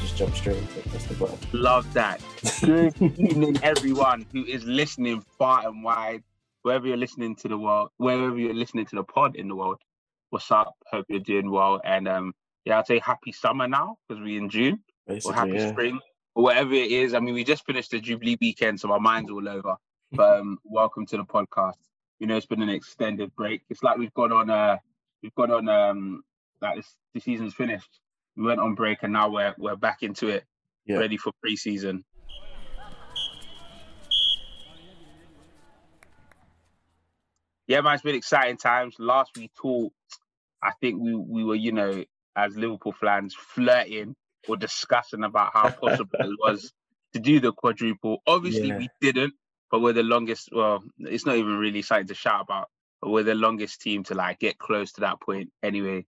just jump straight into the button. Love that. Good evening, everyone who is listening far and wide, wherever you're listening to the world, wherever you're listening to the pod in the world. What's up? Hope you're doing well. And um, yeah, I'd say happy summer now because we're in June, Basically, or happy yeah. spring, or whatever it is. I mean, we just finished the Jubilee weekend, so my mind's all over. But um, welcome to the podcast. You know, it's been an extended break. It's like we've gone on uh we've gone on um like this the season's finished. We went on break and now we're we're back into it, Yeah. ready for pre-season. Yeah, man, it's been exciting times. Last we talked, I think we we were, you know, as Liverpool fans, flirting or discussing about how possible it was to do the quadruple. Obviously, Yeah. we didn't, but we're the longest. Well, it's not even really something to shout about, but we're the longest team to like get close to that point. Anyway,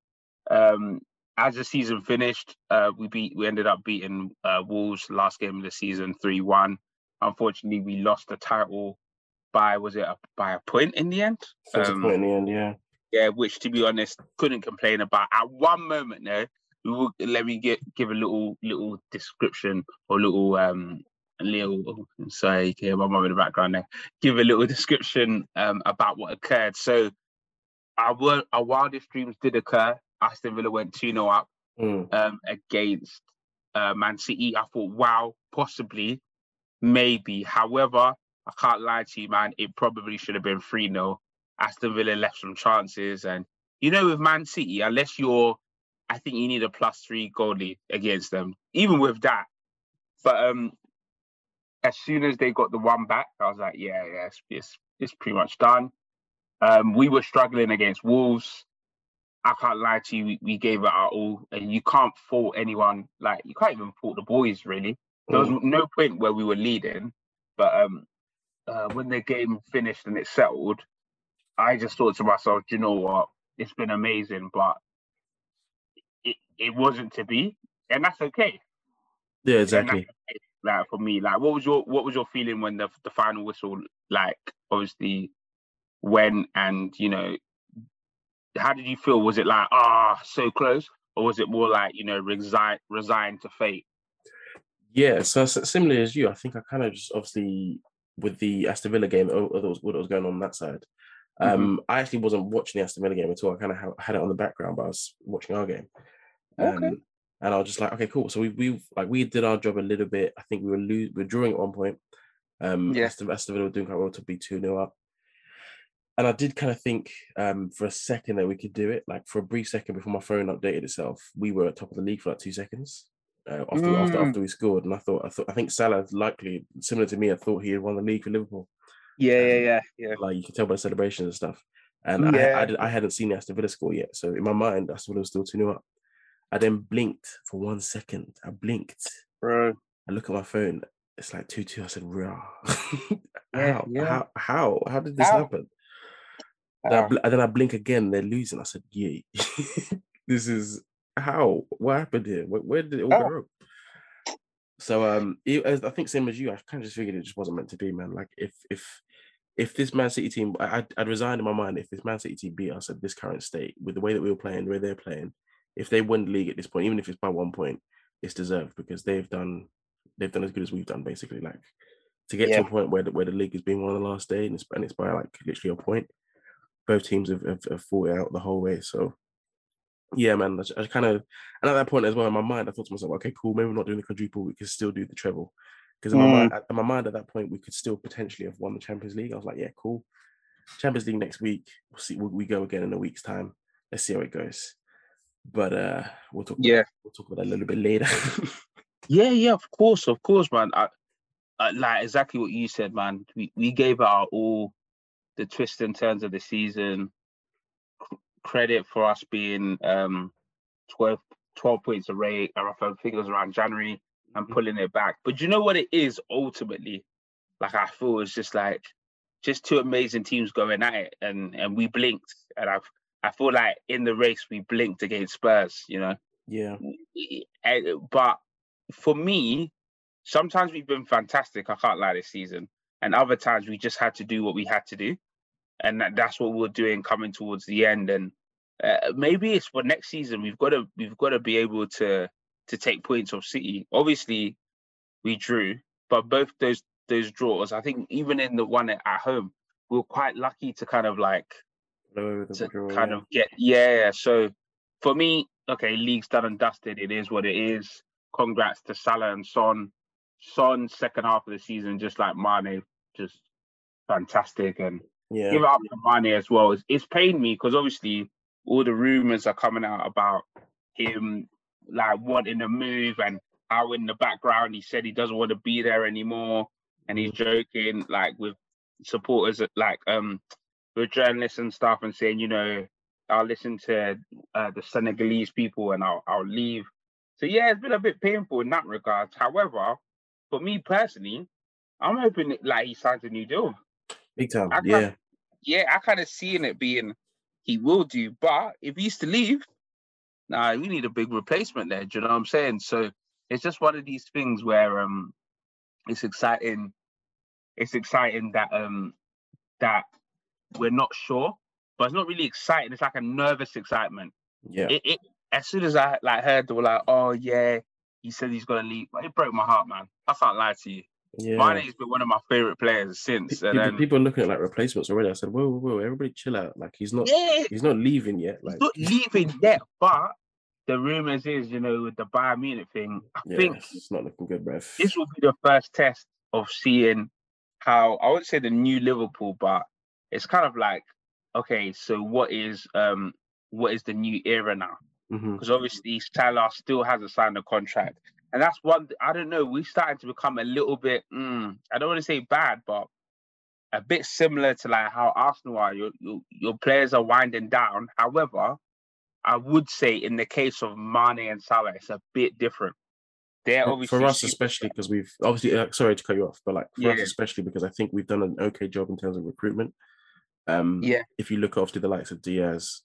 um, as the season finished, uh, we beat. We ended up beating uh, Wolves last game of the season, three one. Unfortunately, we lost the title by was it a, by a point in the end? Um, point in the end, yeah. yeah, which to be honest, couldn't complain about. At one moment though, we will let me get give a little little description or little um little sorry, you can hear my mum in the background there. Give a little description um about what occurred. So our our wildest dreams did occur. Aston Villa went 2-0 up Mm. um against uh, Man City. I thought, wow, possibly, maybe. However, I can't lie to you, man. It probably should have been 3 0. Aston Villa left some chances. And, you know, with Man City, unless you're, I think you need a plus three goalie against them, even with that. But um, as soon as they got the one back, I was like, yeah, yeah, it's, it's, it's pretty much done. Um, we were struggling against Wolves. I can't lie to you, we, we gave it our all, and you can't fault anyone. Like you can't even fault the boys, really. There was no point where we were leading, but um, uh, when the game finished and it settled, I just thought to myself, "Do you know what? It's been amazing, but it it wasn't to be, and that's okay. Yeah, exactly. okay, Like for me, like what was your what was your feeling when the the final whistle, like obviously, when and you know, how did you feel? Was it like ah so close, or was it more like you know resign resigned to fate? Yeah, so similarly as you, I think I kind of just obviously with the Aston Villa game, oh, what was, what was going on that side. Um, I actually wasn't watching the Aston Villa game at all. I kind of ha- had it on the background, but I was watching our game. Um, Okay. And I was just like, okay, cool. So we we like we did our job a little bit. I think we were lo- we were drawing at one point. Um, Yeah. Aston, Aston Villa were doing quite well to be two 0 up. And I did kind of think um, for a second that we could do it. Like for a brief second before my phone updated itself, we were at top of the league for like two seconds uh, after, after Mm. after we scored. And I thought I thought I think Salah likely similar to me. I thought he had won the league for Liverpool. Yeah, yeah, yeah, yeah. Like you can tell by the celebrations and stuff. And I, Yeah. I, did, I hadn't seen the Aston Villa score yet, so in my mind, Aston Villa was still two 0 up. I then blinked for one second. I blinked. Bro. I look at my phone. It's like two two. I said, "Rah." Yeah, how, yeah. how how how did this How? happen? Then I bl- and then I blink again. They're losing. I said, "Yeah, this is how. What happened here? Where, where did it all Oh. go wrong?" So um, it, I think same as you, I kind of just figured it just wasn't meant to be, man. Like if if if this Man City team, I, I'd, I'd resigned in my mind if this Man City team beat us at this current state with the way that we were playing, the way they're playing, if they win the league at this point, even if it's by one point, it's deserved because they've done they've done as good as we've done basically. Like to get Yeah. to a point where the, where the league has been won on the last day and it's, and it's by like literally a point. Both teams have, have, have fought it out the whole way. So yeah, man, I, I kind of and at that point as well in my mind, I thought to myself, okay, cool, maybe we're not doing the quadruple, we can still do the treble. Because in my Mm. mind, in my mind at that point, we could still potentially have won the Champions League. I was like, yeah, cool. Champions League next week. We'll see. We'll, we go again in a week's time. Let's see how it goes. But uh we'll talk. Yeah. About, we'll talk about that a little bit later. Yeah, yeah, of course, of course, man. I, I, like exactly what you said, man. We we gave our all, the twists and turns of the season. C- credit for us being um 12, 12 points away. I think it was around January and Mhm. pulling it back. But you know what it is ultimately? Like I feel it's just like just two amazing teams going at it, and and we blinked, and I've I feel like in the race we blinked against Spurs. You know. yeah. Eh, but for me, sometimes we've been fantastic. I can't lie this season, and other times we just had to do what we had to do, and that, that's what we're doing coming towards the end. And uh, maybe it's for next season. We've got to we've got to be able to to take points off City. Obviously, we drew, but both those those draws, I think even in the one at, at home, we were quite lucky to kind of like to draw, kind yeah. of get yeah. So for me, okay, league's done and dusted. It is what it is. Congrats to Salah and Son. Son second half of the season, just like Mane, just fantastic. And yeah. give it up to Mane as well. It's, it's pained me because obviously all the rumors are coming out about him like wanting to move and how in the background he said he doesn't want to be there anymore and he's joking like with supporters like um with journalists and stuff and saying you know I'll listen to uh, the Senegalese people and I'll I'll leave. So yeah, it's been a bit painful in that regard. However, for me personally, I'm hoping like he signs a new deal. Big time. I Yeah. Yeah, I kind of seeing it being he will do, but if he's to leave, nah, we need a big replacement there. Do you know what I'm saying? So it's just one of these things where um it's exciting. It's exciting that um that we're not sure, but it's not really exciting. It's like a nervous excitement. Yeah. It, it as soon as I like heard they were like, oh yeah, he said he's gonna leave. But it broke my heart, man. I can't lie to you. Yeah. Mane's been one of my favorite players since. And People, then, people are looking at like replacements already. I said, whoa, whoa, whoa, everybody chill out. Like he's not yeah, he's not leaving yet. Like not leaving yet, but the rumors is, you know, with the Bayern Munich thing, I yeah, think it's not looking good, bruv. this will be the first test of seeing how I wouldn't say the new Liverpool, but it's kind of like, okay, so what is um what is the new era now? Mhm. Because obviously Salah still hasn't signed a contract, and that's one. I don't know. We're starting to become a little bit. Mm, I don't want to say bad, but a bit similar to like how Arsenal are. Your your, your players are winding down. However, I would say in the case of Mane and Salah, it's a bit different. They're obviously for us especially because we've obviously uh, sorry to cut you off but like for us especially because i think we've done an okay job in terms of recruitment um Yeah. if you look after the likes of diaz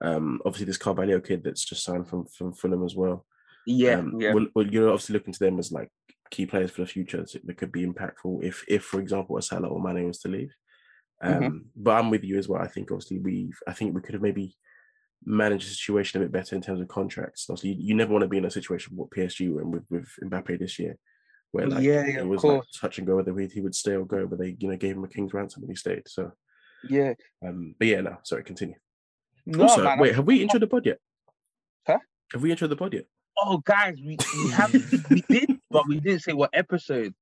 um obviously this carvalho kid that's just signed from from fulham as well Yeah, um, yeah, well, well, you're obviously looking to them as like key players for the future so that could be impactful if if for example a Salah or Mane was to leave. Um Mhm. but i'm with you as well. I think obviously we've i think we could have maybe managed the situation a bit better in terms of contracts. Obviously you, you never want to be in a situation what psg were in with with mbappe this year where like Yeah, yeah, it was like touch and go whether he he would stay or go but they you know gave him a king's ransom and he stayed so. Yeah. um but yeah no sorry continue. No, also man, wait have we introed the pod yet? Huh? have we introed the pod yet Oh, guys, we, we have we did, but we didn't say what episode.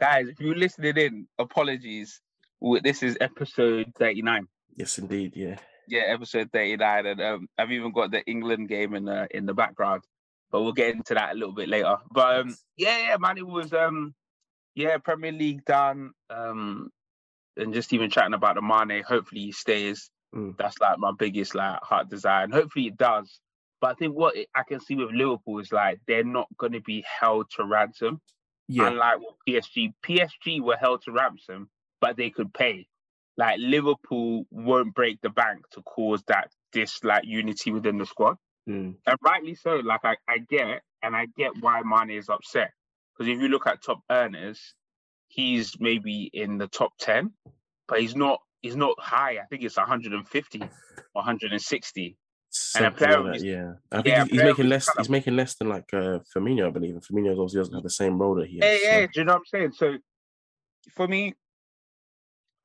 Guys, if you're listening in, apologies. This is episode 39. yes indeed yeah Yeah, episode 39, and um, I've even got the England game in the in the background, but we'll get into that a little bit later. But um, yeah, yeah, man, it was um, yeah, Premier League done. Um, and just even chatting about the Mane. Hopefully he stays. Mm. That's like my biggest like heart desire, and hopefully it does. But I think what I can see with Liverpool is like they're not going to be held to ransom, yeah unlike PSG. PSG were held to ransom, but they could pay. Like Liverpool won't break the bank to cause that this like unity within the squad, Mm. and rightly so. Like I, I get and I get why Mane is upset because if you look at top earners, he's maybe in the top ten, but he's not. He's not high. I think it's 150 or 160. And Something player like that, yeah. I think yeah, he's, he's making less. He's making less than like uh, Firmino, I believe. And Firmino obviously doesn't have the same role that he has. Yeah, yeah. so- Do you know what I'm saying? So for me,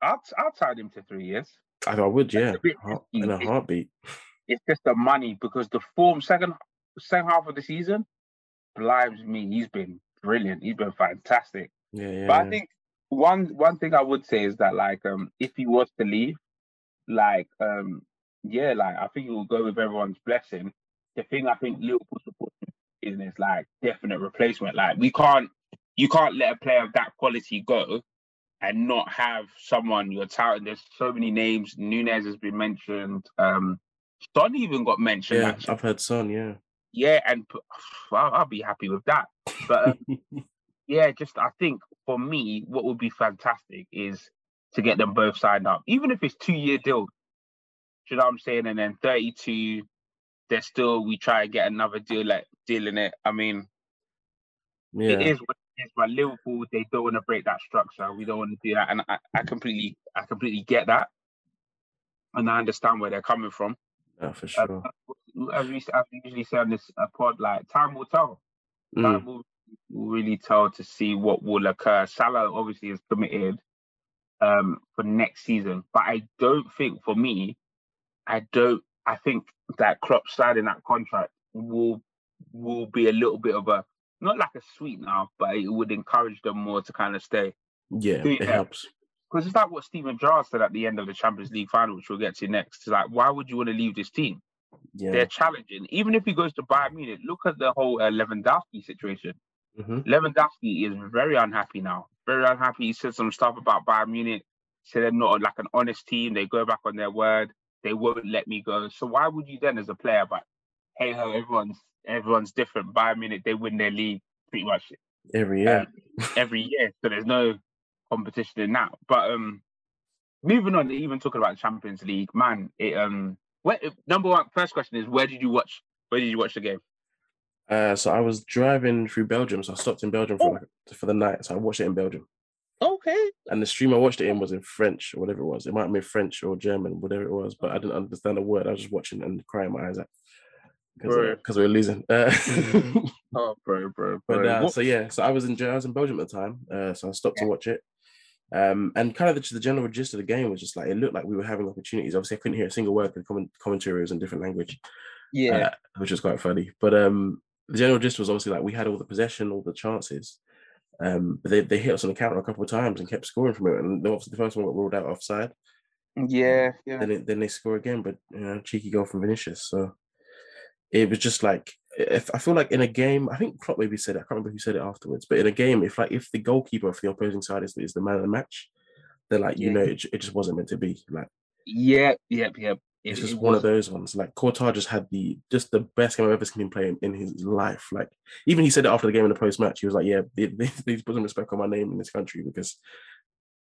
I'll I'll tie him to three years. I, I would, yeah, a bit heart- risky. in a heartbeat. It's just the money because the form second second half of the season blinds me. He's been brilliant. He's been fantastic. Yeah, yeah. But I think one one thing I would say is that like um if he was to leave, like um yeah, like I think he will go with everyone's blessing. The thing I think Liverpool support is is like definite replacement. Like we can't you can't let a player of that quality go and not have someone you're touting. There's so many names. Nunez has been mentioned. Um Son even got mentioned. yeah, actually. I've heard Son. Yeah, Yeah, and I'll, I'll be happy with that. But um, yeah, just I think for me, what would be fantastic is to get them both signed up, even if it's two year deal. You know what I'm saying? And then 32, they're still we try and get another deal like deal in it. I mean, yeah. it is what it is. But Liverpool, they don't want to break that structure. We don't want to do that, and I, I completely, I completely get that, and I understand where they're coming from. Oh, for Uh, sure. as we, as we usually say on this uh, pod, like time will tell. Mm. Time will really tell to see what will occur. Salah obviously is committed um, for next season, but I don't think for me, I don't. I think that Klopp signing that contract will will be a little bit of a not like a sweetener, but it would encourage them more to kind of stay. Yeah, it helps. Because it's like what Steven Gerrard said at the end of the Champions League final, which we'll get to next. It's like, why would you want to leave this team? Yeah. They're challenging. Even if he goes to Bayern Munich, look at the whole uh, Lewandowski situation. Mm-hmm. Lewandowski is very unhappy now. Very unhappy. He said some stuff about Bayern Munich. Said they're not like an honest team. They go back on their word. They won't let me go. So why would you then, as a player, but hey ho, everyone's everyone's different. Bayern Munich, they win their league pretty much every year. Um, every year. So there's no competition in that. But um moving on, even talking about Champions League, man, it um where number one first question is where did you watch where did you watch the game? Uh, so I was driving through Belgium, so I stopped in Belgium for oh. for the night. So I watched it in Belgium. Okay. And the stream I watched it in was in French or whatever it was. It might have been French or German, whatever it was, but I didn't understand a word. I was just watching and crying my eyes out because uh, we were losing. Uh, oh, bro, bro, bro. But uh, so yeah, so I was in I was in Belgium at the time, uh, so I stopped yeah. to watch it. Um, and kind of the, the, general gist of the game was just like it looked like we were having opportunities. Obviously, I couldn't hear a single word because comment, commentary was in different language. Yeah, uh, which was quite funny. But um, the general gist was obviously like we had all the possession, all the chances. Um, but they, they hit us on the counter a couple of times and kept scoring from it. And obviously the first one got ruled out offside. Yeah, yeah. Then it, then they score again, but you know, cheeky goal from Vinicius. So it was just like if I feel like in a game, I think Klopp maybe said it. I can't remember who said it afterwards, but in a game, if like if the goalkeeper for the opposing side is, is the man of the match, they're like you know it, it just wasn't meant to be. Like yeah, yep, yep. It's just one of those ones. Like Courtois just had the just the best game I've ever seen him play in, in his life. Like even he said it after the game in the post match. He was like, "Yeah, they, they, they put some respect on my name in this country because."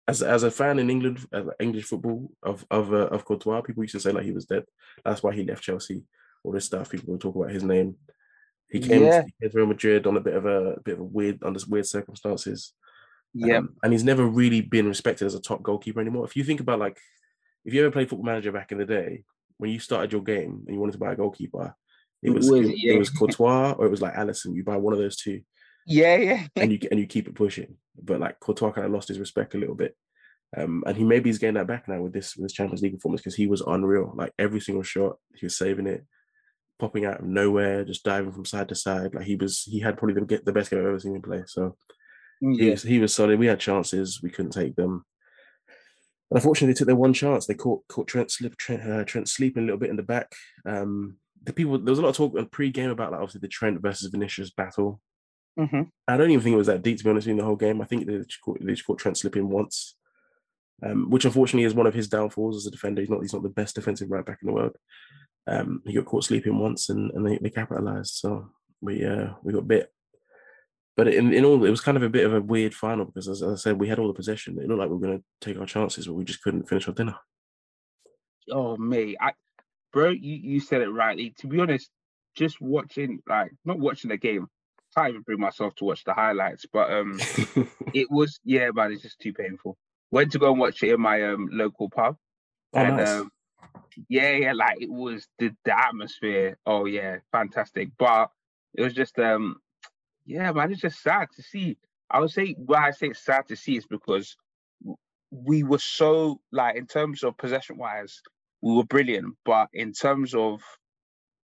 As, as a fan in England, English football of of uh, of Courtois, people used to say like he was dead. That's why he left Chelsea. All this stuff, people will talk about his name. He came, yeah. to, Real Madrid on a bit of a, a, bit of a weird under weird circumstances. Yeah, um, and he's never really been respected as a top goalkeeper anymore. If you think about like if you ever played Football Manager back in the day, when you started your game and you wanted to buy a goalkeeper, it was it, yeah. it was Courtois or it was like Alisson. You buy one of those two. Yeah, yeah. and you and you keep it pushing. But like Courtois kind of lost his respect a little bit. Um, and he maybe he's getting that back now with this with this Champions League performance because he was unreal. Like every single shot, he was saving it, popping out of nowhere, just diving from side to side. Like he was, he had probably the, the best game I've ever seen him play. So yeah. he was, he was solid. We had chances, we couldn't take them. And unfortunately, they took their one chance. They caught caught Trent slip Trent, uh, Trent sleeping a little bit in the back. Um, the people there was a lot of talk on pre-game about like obviously the Trent versus Vinicius battle. Mm-hmm. I don't even think it was that deep to be honest in the whole game. I think they just caught, they just caught Trent slipping once, um, which unfortunately is one of his downfalls as a defender. He's not he's not the best defensive right back in the world. Um, he got caught sleeping once and, and they, they capitalized. So we uh, we got bit but in, in all, it was kind of a bit of a weird final because, as, I said, we had all the possession. It looked like we were going to take our chances, but we just couldn't finish our dinner. Oh, me, I, bro, you, you said it rightly. To be honest, just watching, like, not watching the game, I can't even bring myself to watch the highlights, but um, it was, yeah, man, it's just too painful. Went to go and watch it in my um local pub. Oh, and, nice. um, yeah, yeah, like it was the, the atmosphere. Oh yeah, fantastic. But it was just um yeah, man, it's just sad to see. I would say why I say it's sad to see is because we were so like in terms of possession wise, we were brilliant, but in terms of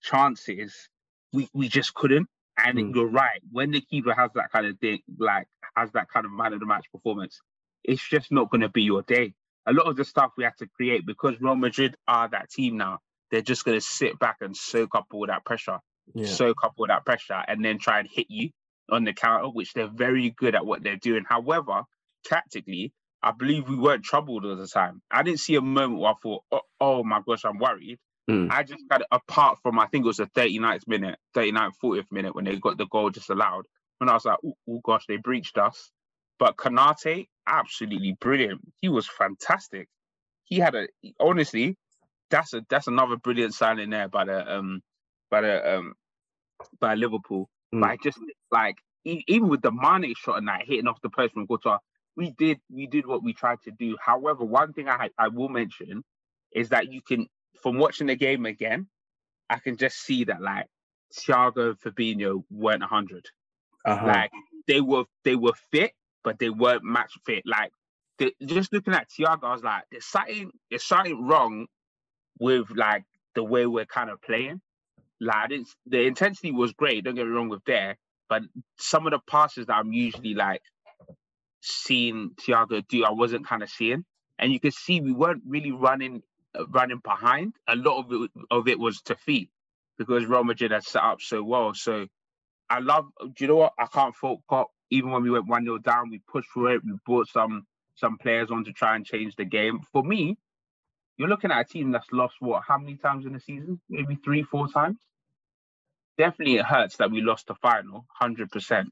chances, we, we just couldn't. And mm. you're right, when the keeper has that kind of thing, like has that kind of man of the match performance, it's just not going to be your day. A lot of the stuff we had to create because Real Madrid are that team now. They're just going to sit back and soak up all that pressure, yeah. soak up all that pressure, and then try and hit you on the counter, which they're very good at what they're doing. However, tactically, I believe we weren't troubled all the time. I didn't see a moment where I thought, oh, oh my gosh, I'm worried. Mm. I just got apart from, I think it was the 39th minute, 39th, 40th minute when they got the goal just allowed. And I was like, oh, gosh, they breached us. But Konate, absolutely brilliant. He was fantastic. He had a honestly, that's a that's another brilliant signing there by the um by the um by Liverpool. Mm. But I just like even with the Mane shot and that hitting off the post from Courtois, we did we did what we tried to do. However, one thing I I will mention is that you can from watching the game again, I can just see that like Thiago and Fabinho weren't hundred. Uh-huh. Like they were they were fit, but they weren't match fit. Like the, just looking at Thiago, I was like, there's something there's something wrong with like the way we're kind of playing. Like the intensity was great. Don't get me wrong with there, but some of the passes that I'm usually like seeing Thiago do, I wasn't kind of seeing. And you could see we weren't really running uh, running behind. A lot of it of it was to feet because Real Madrid had set up so well. So I love. Do you know what? I can't fault Klopp. Even when we went one 0 down, we pushed for it. We brought some some players on to try and change the game. For me, you're looking at a team that's lost what? How many times in the season? Maybe three, four times. Definitely, it hurts that we lost the final, hundred percent.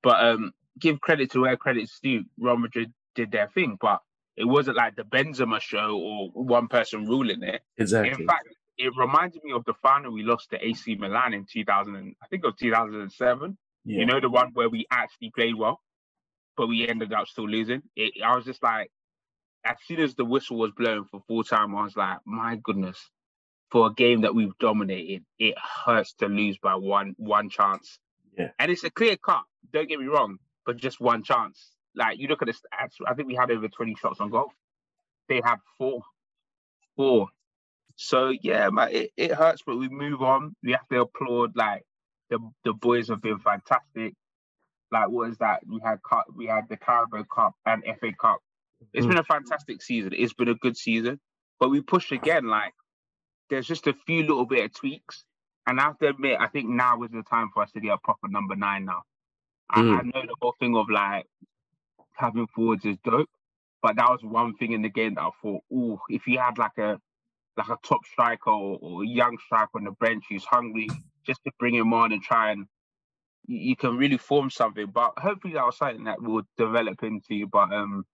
But um, give credit to where credit's due. Real Madrid did their thing, but it wasn't like the Benzema show or one person ruling it. Exactly. In fact, it reminded me of the final we lost to AC Milan in 2000. And, I think it was 2007. Yeah. You know the one where we actually played well, but we ended up still losing. It, I was just like, as soon as the whistle was blown for full time, I was like, my goodness, for a game that we've dominated, it hurts to lose by one one chance. Yeah. And it's a clear cut. Don't get me wrong, but just one chance. Like you look at the stats, I think we had over 20 shots on goal. They had four. Four. So yeah, man, it, it hurts, but we move on. We have to applaud like the the boys have been fantastic. Like what is that? We had cup, we had the Carabao Cup and FA Cup. It's Mm. been a fantastic season. It's been a good season, but we push again. Like there's just a few little bit of tweaks, and I have to admit, I think now is the time for us to get a proper number nine. Now, I, I Mm. know the whole thing of like having forwards is dope, but that was one thing in the game that I thought, oh, if you had like a like a top striker or, or a young striker on the bench who's hungry, just to bring him on and try and you, you can really form something. But hopefully that was something that will develop into. But um,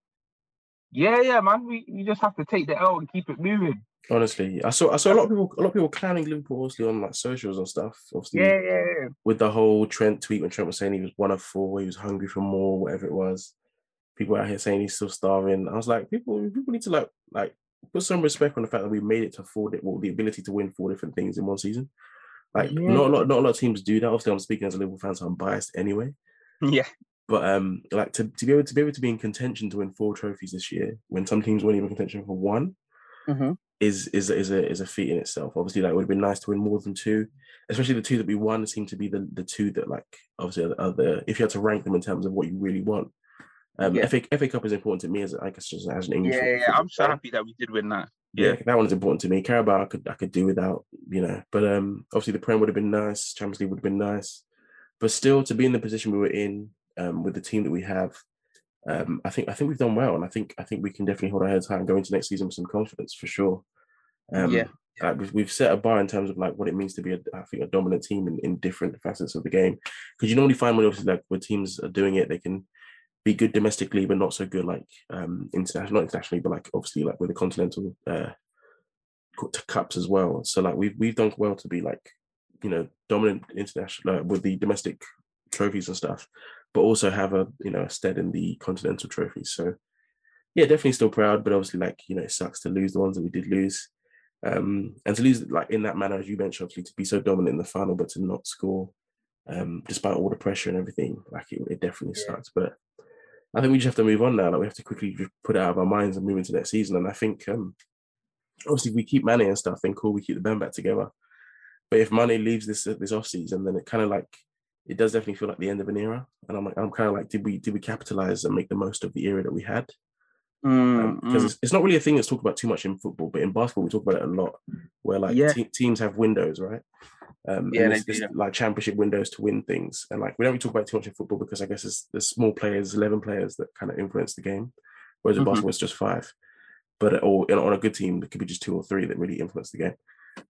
yeah, yeah, man, we, we just have to take the L and keep it moving. Honestly, I saw I saw a lot of people a lot of people clowning Liverpool obviously on like socials and stuff. Obviously, Yeah, yeah, yeah. with the whole Trent tweet when Trent was saying he was one of four, he was hungry for more, whatever it was. People out here saying he's still starving. I was like, people people need to like like put some respect on the fact that we made it to four, well, the ability to win four different things in one season. Like Yeah. not a lot, not a lot of teams do that. Obviously, I'm speaking as a Liverpool fan, so I'm biased anyway. Yeah, But um, like to, to be able to be able to be in contention to win four trophies this year, when some teams weren't even contention for one, Mhm. Is is is a is a feat in itself. Obviously, like it would have been nice to win more than two, especially the two that we won seem to be the the two that like obviously are the, are the if you had to rank them in terms of what you really want. Um, Yeah. FA, FA Cup is important to me as I guess just as an English. yeah, football yeah. I'm so fan. happy that we did win that. Yeah, Yeah. that one's important to me. Carabao, I could I could do without, you know. But um, obviously the Prem would have been nice. Champions League would have been nice. But still, to be in the position we were in, um, with the team that we have, um, I think I think we've done well, and I think I think we can definitely hold our heads high and go into next season with some confidence for sure. Um, Yeah. like we've, we've set a bar in terms of like what it means to be a, I think a dominant team in, in different facets of the game. Because you normally find when obviously like when teams are doing it, they can be good domestically, but not so good like um international, not internationally, but like obviously like with the continental uh cups as well. So like we've we've done well to be like you know dominant international uh, with the domestic trophies and stuff, but also have a you know a stead in the continental trophies. So yeah, definitely still proud, but obviously like you know it sucks to lose the ones that we did lose. Um, and to lose like in that manner, as you mentioned, obviously to be so dominant in the final, but to not score, um, despite all the pressure and everything, like it, it definitely Yeah. sucks. But I think we just have to move on now. Like we have to quickly just put it out of our minds and move into next season. And I think um, obviously if we keep Mane and stuff, then cool, we keep the band back together. But if Mane leaves this this off season, then it kind of like it does definitely feel like the end of an era. And I'm like, I'm kind of like, did we did we capitalize and make the most of the era that we had? Mm, because mm. it's, it's not really a thing that's talked about too much in football, but in basketball we talk about it a lot, where like Yeah. te- teams have windows, right? Um, Yeah, and they it's, it's like championship windows to win things, and like we don't really talk about it too much in football because I guess it's the small players, eleven players that kind of influence the game, whereas in Mhm. basketball it's just five. But or you know, on a good team, it could be just two or three that really influence the game.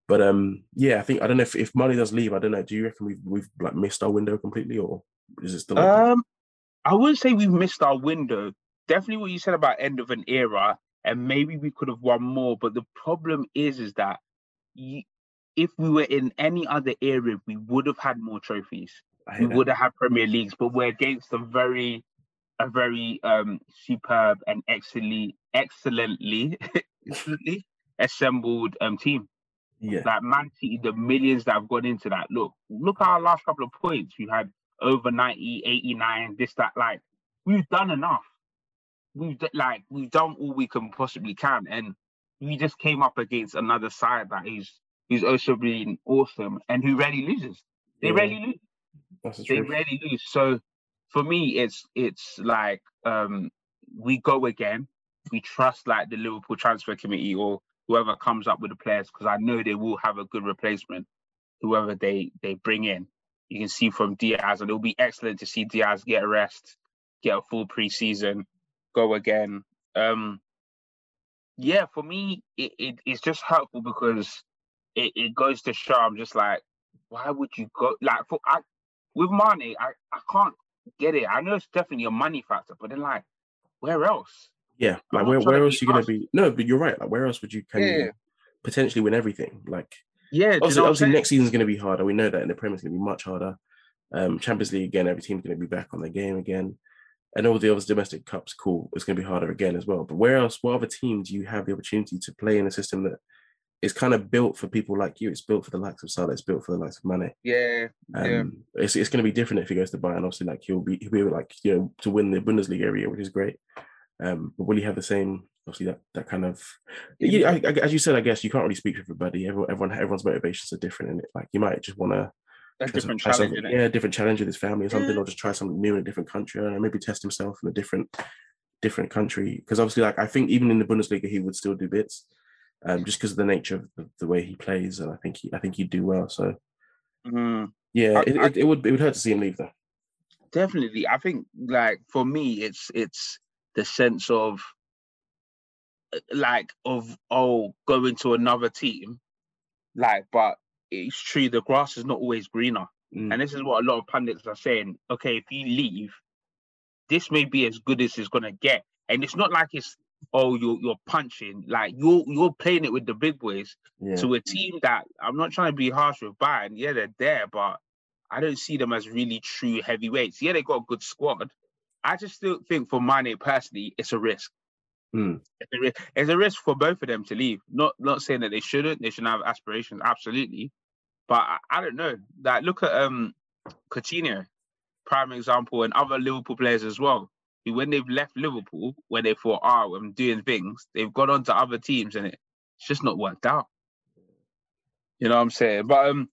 But um, yeah, I think I don't know if if Mane does leave, I don't know. Do you reckon we've we've like missed our window completely, or is it still? open? Um, I wouldn't say we've missed our window. Definitely what you said about end of an era, and maybe we could have won more. But the problem is, is that you, if we were in any other area, we would have had more trophies. We that. would have had Premier Leagues, but we're against a very, a very um superb and excellently, excellently, excellently assembled um team. Yeah, Like Man City, the millions that have gone into that. Look, look at our last couple of points. We had over 90, 89, this, that. Like, we've done enough. We've like we've done all we can possibly can. And we just came up against another side that is who's also been awesome and who rarely loses. They yeah. rarely lose. That's they rarely lose. So for me, it's it's like um we go again. We trust like the Liverpool transfer committee or whoever comes up with the players because I know they will have a good replacement, whoever they they bring in. You can see from Diaz, and it'll be excellent to see Diaz get a rest, get a full preseason, go again. Um, yeah, for me, it, it it's just helpful because it, it goes to show I'm just like, why would you go like for I with money, I, I can't get it. I know it's definitely a money factor, but then like where else? Yeah, like where, where else are you gonna be? No, but you're right. Like where else would you can yeah. you potentially win everything? Like yeah, obviously, obviously next season's gonna be harder. We know that, and the Premier is gonna be much harder. Um, Champions League again, every team's gonna be back on their game again. And all the other domestic cups, cool. It's going to be harder again as well. But where else? What other team do you have the opportunity to play in a system that is kind of built for people like you? It's built for the likes of Salah. It's built for the likes of Mane. Yeah, um, yeah. It's it's going to be different if he goes to Bayern. Obviously, like he'll be he'll be like you know to win the Bundesliga area, which is great. Um, but will he have the same? Obviously, that that kind of yeah. I, I, as you said, I guess you can't really speak for everybody. Everyone, everyone everyone's motivations are different, and like you might just want to a different challenge. Yeah, different challenge with his family or something, yeah. or just try something new in a different country, and maybe test himself in a different different country. Because obviously, like I think even in the Bundesliga, he would still do bits, um, just because of the nature of the, the, way he plays, and I think he I think he'd do well. So mm. yeah, I, it, I, it, it would it would hurt to see him leave though. Definitely, I think like for me, it's it's the sense of like of oh going to another team, like but it's true the grass is not always greener. Mm. And this is what a lot of pundits are saying. Okay, if you leave, this may be as good as it's gonna get. And it's not like it's oh you're you're punching like you're you're playing it with the big boys yeah. to a team that I'm not trying to be harsh with Bayern. Yeah, they're there, but I don't see them as really true heavyweights. Yeah, they got a good squad. I just still think for Mane personally, it's a risk. Mm. It's, a risk. it's a risk for both of them to leave. Not not saying that they shouldn't. They should have aspirations, absolutely. But I, I don't know. Like look at um Coutinho, prime example, and other Liverpool players as well. Who when they've left Liverpool, when they thought, oh, I'm doing things, they've gone on to other teams and it, it's just not worked out. You know what I'm saying? But um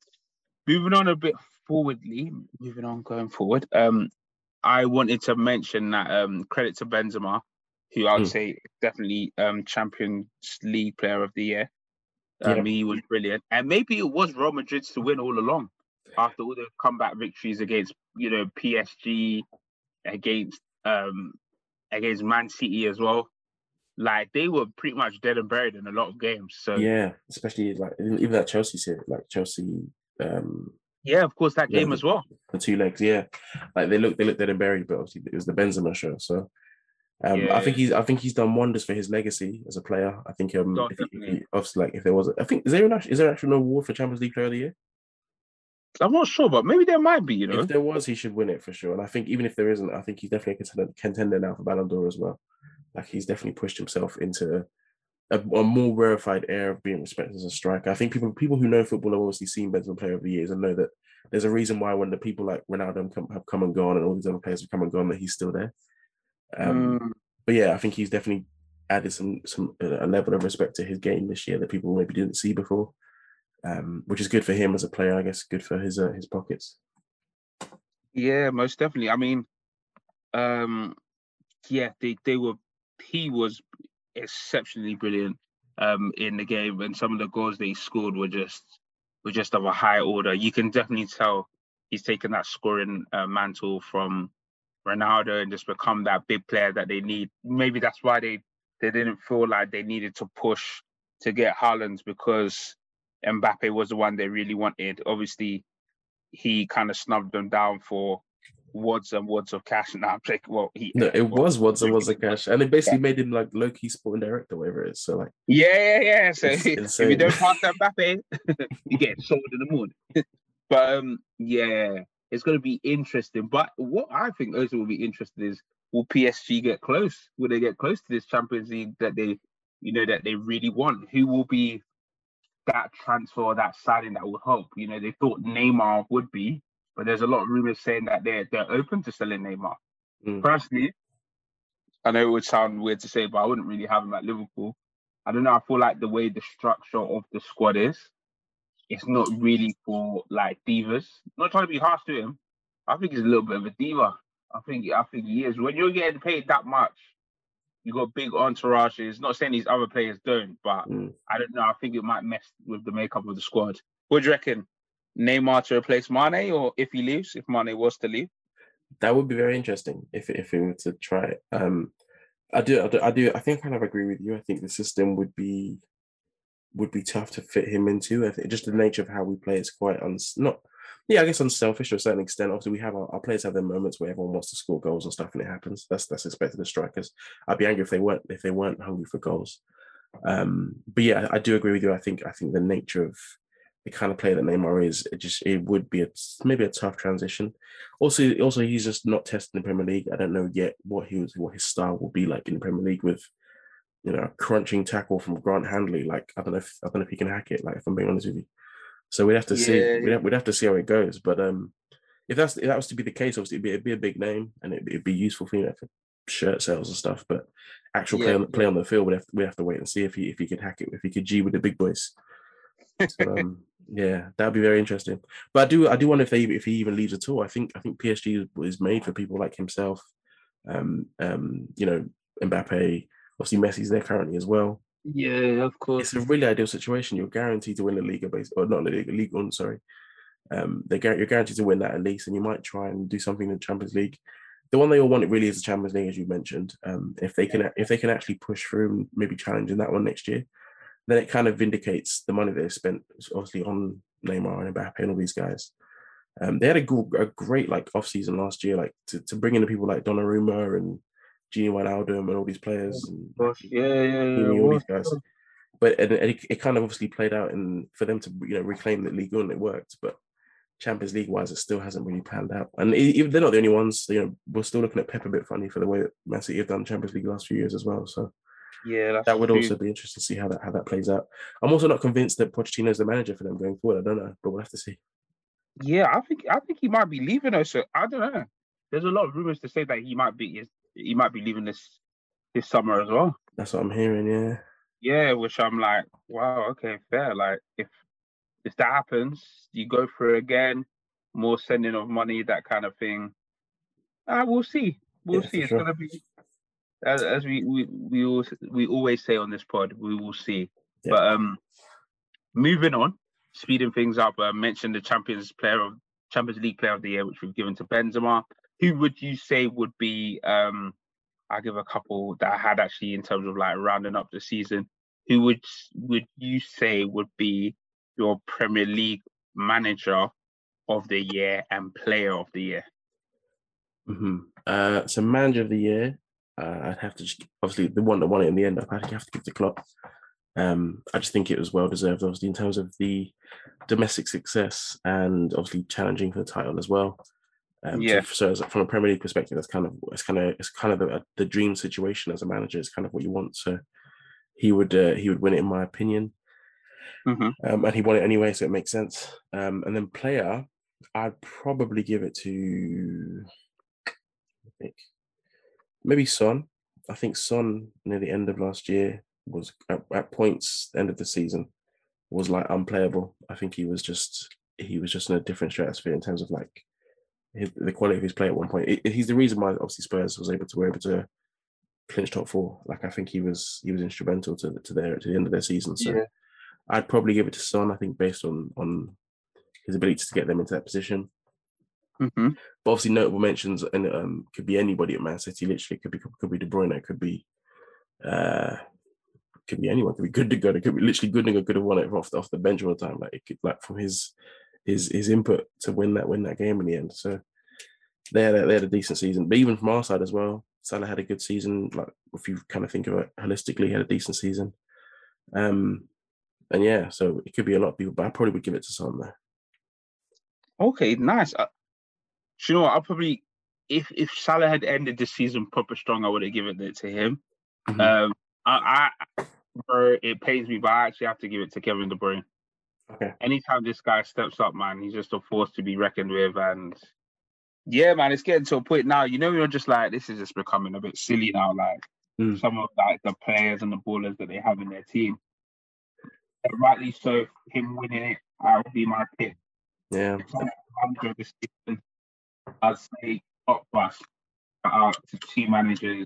moving on a bit forwardly, moving on going forward, um, I wanted to mention that um credit to Benzema, who I would mm. say definitely um Champions League player of the year. Um, yeah. He was brilliant, and maybe it was Real Madrid's to win all along after all the comeback victories against you know PSG, against um against Man City as well. Like they were pretty much dead and buried in a lot of games. So yeah, especially like even that Chelsea series, like Chelsea. um Yeah, of course that game as well. The two legs, yeah, like they look they look dead and buried, but obviously it was the Benzema show. So um, yeah. I think he's I think he's done wonders for his legacy as a player. I think um, if he, if he, obviously like if there was, I think is there an is there actually an award for Champions League Player of the Year? I'm not sure, but maybe there might be. You know, if there was, he should win it for sure. And I think even if there isn't, I think he's definitely a contender, contender now for Ballon d'Or as well. Like he's definitely pushed himself into a, a, more rarefied air of being respected as a striker. I think people people who know football have obviously seen Benzema play over the Years and know that there's a reason why when the people like Ronaldo come, have come and gone and all these other players have come and gone that he's still there. Um, mm but yeah, I think he's definitely added some some a level of respect to his game this year that people maybe didn't see before, um, which is good for him as a player. I guess good for his uh, his pockets. Yeah, most definitely. I mean, um, yeah, they they were. He was exceptionally brilliant um, in the game, and some of the goals he scored were just were just of a high order. You can definitely tell he's taken that scoring uh, mantle from Ronaldo and just become that big player that they need. Maybe that's why they they didn't feel like they needed to push to get Haaland because Mbappe was the one they really wanted. Obviously, he kind of snubbed them down for wads and wads of cash. Now I'm like, well, he no, it was wads and wads of cash, and it basically yeah. made him like low key sporting director, whatever it is. So like, yeah, yeah, yeah. So if you don't pass that Mbappe, you get sold in the moon. but um, yeah, it's going to be interesting. But what I think also will be interesting is will PSG get close? Will they get close to this Champions League that they, you know, that they really want? Who will be that transfer, that signing that will help? You know, they thought Neymar would be, but there's a lot of rumors saying that they're they're open to selling Neymar. Mm. Personally, I know it would sound weird to say, but I wouldn't really have him at Liverpool. I don't know. I feel like the way the structure of the squad is, it's not really for like divas. not trying to be harsh to him. I think he's a little bit of a diva. I think I think he is. When you're getting paid that much, you got big entourages. Not saying these other players don't, but Mm. I don't know. I think it might mess with the makeup of the squad. What do you reckon? Neymar to replace Mane, or if he leaves, if Mane was to leave? That would be very interesting if if we were to try it. Um, I do, I do, I do. I think I kind of agree with you. I think the system would be would be tough to fit him into. I think just the nature of how we play is quite uns not. Yeah, I guess unselfish to a certain extent. Obviously, we have our, our players have their moments where everyone wants to score goals and stuff, and it happens. That's that's expected of strikers. I'd be angry if they weren't if they weren't hungry for goals. Um, but yeah, I do agree with you. I think I think the nature of the kind of player that Neymar is, it just it would be a maybe a tough transition. Also, also he's just not tested in the Premier League. I don't know yet what he was what his style will be like in the Premier League with you know a crunching tackle from Grant Hanley. Like I don't know if I don't know if he can hack it. Like if I'm being honest with you, so we'd have to see. We'd have, we'd have to see how it goes. But um, if that's if that was to be the case, obviously it'd be, it'd be a big name and it'd, it'd be useful for you know for shirt sales and stuff. But actual play Yeah, on play on the field, we'd have to, we'd have to wait and see if he if he could hack it, if he could G with the big boys. So, um, yeah, that'd be very interesting. But I do I do wonder if they if he even leaves at all. I think I think PSG is made for people like himself. Um, um, you know, Mbappe, obviously Messi's there currently as well. Yeah, of course. It's a really ideal situation. You're guaranteed to win the Liga base or not the Liga, League One, sorry. Um, they're you're guaranteed to win that at least, and you might try and do something in the Champions League. The one they all want it really is the Champions League, as you mentioned. Um, if they can if they can actually push through and maybe challenge in that one next year, then it kind of vindicates the money they've spent obviously on Neymar and Mbappe and all these guys. Um, they had a, gr- a great like off season last year, like to, to bring in the people like Donnarumma and Gini Wijnaldum and all these players. And, yeah, yeah, yeah. All these guys. But and, it, it kind of obviously played out and for them to you know reclaim the league and it worked. But Champions League wise, it still hasn't really panned out. And they're not the only ones. You know, we're still looking at Pep a bit funny for the way that Man City have done Champions League the last few years as well. So yeah, that's that would true. also be interesting to see how that how that plays out. I'm also not convinced that Pochettino is the manager for them going forward. I don't know, but we'll have to see. Yeah, I think I think he might be leaving us. So I don't know. There's a lot of rumors to say that he might be he might be leaving this this summer as well. That's what I'm hearing. Yeah. Yeah, which I'm like, wow, okay, fair. Like if if that happens, you go through again, more sending of money, that kind of thing. Uh, we'll see. We'll Yeah, see. It's sure. gonna be as, as we we we always we always say on this pod, we will see. Yeah. But um, moving on, speeding things up. I mentioned the Champions Player of Champions League Player of the Year, which we've given to Benzema. Who would you say would be? Um, I'll give a couple that I had actually in terms of like rounding up the season. Who would would you say would be your Premier League manager of the year and player of the year? hmm Uh, so manager of the year, uh, I'd have to just obviously the one that won it in the end. I'd have to give to Klopp. Um, I just think it was well deserved, obviously in terms of the domestic success and obviously challenging for the title as well. Um, so- Yeah. So, as, from a Premier League perspective, that's kind of it's kind of it's kind of the, the dream situation as a manager. It's kind of what you want. So he would uh, he would win it in my opinion. Mhm. Um, and he won it anyway, so it makes sense. Um, and then player, I'd probably give it to I think maybe Son. I think Son near the end of last year was at, at points end of the season was like unplayable. I think he was just he was just in a different stratosphere in terms of like his, the quality of his play at one point. It- he's the reason why obviously Spurs was able to were able to clinch top four. Like I think he was he was instrumental to to their to the end of their season. So Yeah. I'd probably give it to Son. I think based on on his ability to get them into that position. Hmm But obviously, notable mentions and um, could be anybody at Man City. Literally, could be could be De Bruyne. It could be uh, could be anyone. Could be good to go. It could be literally Gündoğan could have won it off the, off the bench all the time. Like it could, like from his his his input to win that win that game in the end. So they had a, they had a decent season. But even from our side as well, Salah had a good season. Like if you kind of think of it holistically, he had a decent season. Um, and yeah, so it could be a lot of people, but I probably would give it to Son there. Okay, nice. Do you know what? I'll probably if if Salah had ended the season proper strong, I would have given it to him. Mhm. Um, I, I bro, it pains me, but I actually have to give it to Kevin De Bruyne. Okay. Anytime this guy steps up, man, he's just a force to be reckoned with. And yeah, man, it's getting to a point now. You know, you're just like, this is just becoming a bit silly now. Like Mm. some of like the players and the ballers that they have in their team. And rightly so, him winning it, I would be my pick. Yeah. Manager of the season, I'd say top bus out to two managers.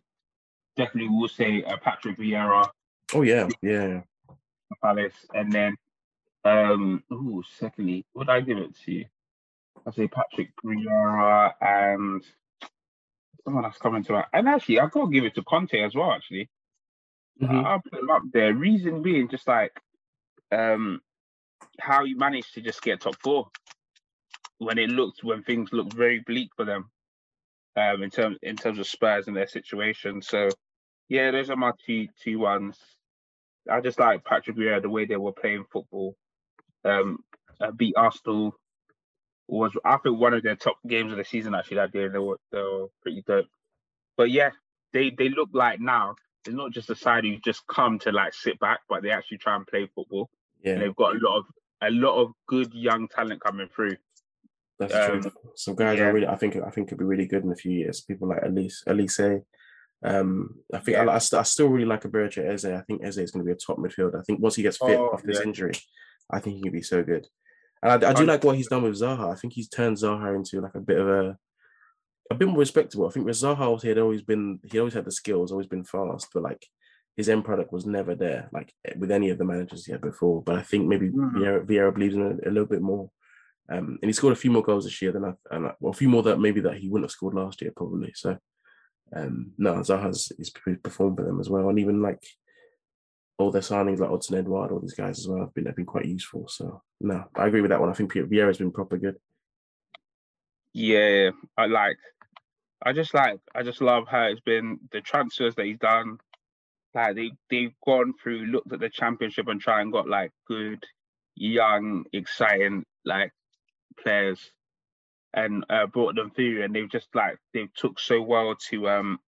Definitely will say uh, Patrick Vieira, Oh yeah. Yeah. Palace, and then um ooh, secondly, would I give it to? You? I say Patrick Vieira and someone that's coming to that. and actually I've got to give it to Conte as well. Actually, Mhm. I'll put him up there. Reason being, just like um how you managed to just get top four when it looked when things looked very bleak for them um in terms in terms of Spurs and their situation. So yeah, those are my two two ones. I just like Patrick Vieira the way they were playing football. Um, uh, beat Arsenal was I think one of their top games of the season actually that day. They were they were pretty dope. But yeah, they they look like now they're not just a side who just come to like sit back, but they actually try and play football. And Yeah. they've got a lot of a lot of good young talent coming through. That's Um, true. Some guys yeah. are really. I think. I think could be really good in a few years. People like Olise, Olise. Um, I think I, Yeah. I, st- I still really like Eberechi Eze. I think Eze is going to be a top midfielder. I think once he gets fit Oh, after this yeah. injury, I think he can be so good. And I, I do like what he's done with Zaha. I think he's turned Zaha into like a bit of a a bit more respectable. I think with Zaha, he had always been he always had the skills, always been fast, but like his end product was never there, like with any of the managers he had before. But I think maybe Mhm. Vieira, Vieira believes in it a little bit more. Um, and he scored a few more goals this year than I, and I, well, a few more that maybe that he wouldn't have scored last year probably. So, um, no, Zaha's he's performed for them as well, and even like all their signings like Odsonne Edouard, all these guys as well have been have been quite useful. So, no, I agree with that one. I think Vieira's been proper good. Yeah, I like. I just like. I just love how it's been the transfers that he's done. Like they they've gone through, looked at the championship and try and got like good, young, exciting like players, and uh, brought them through. And they've just like they've took so well to um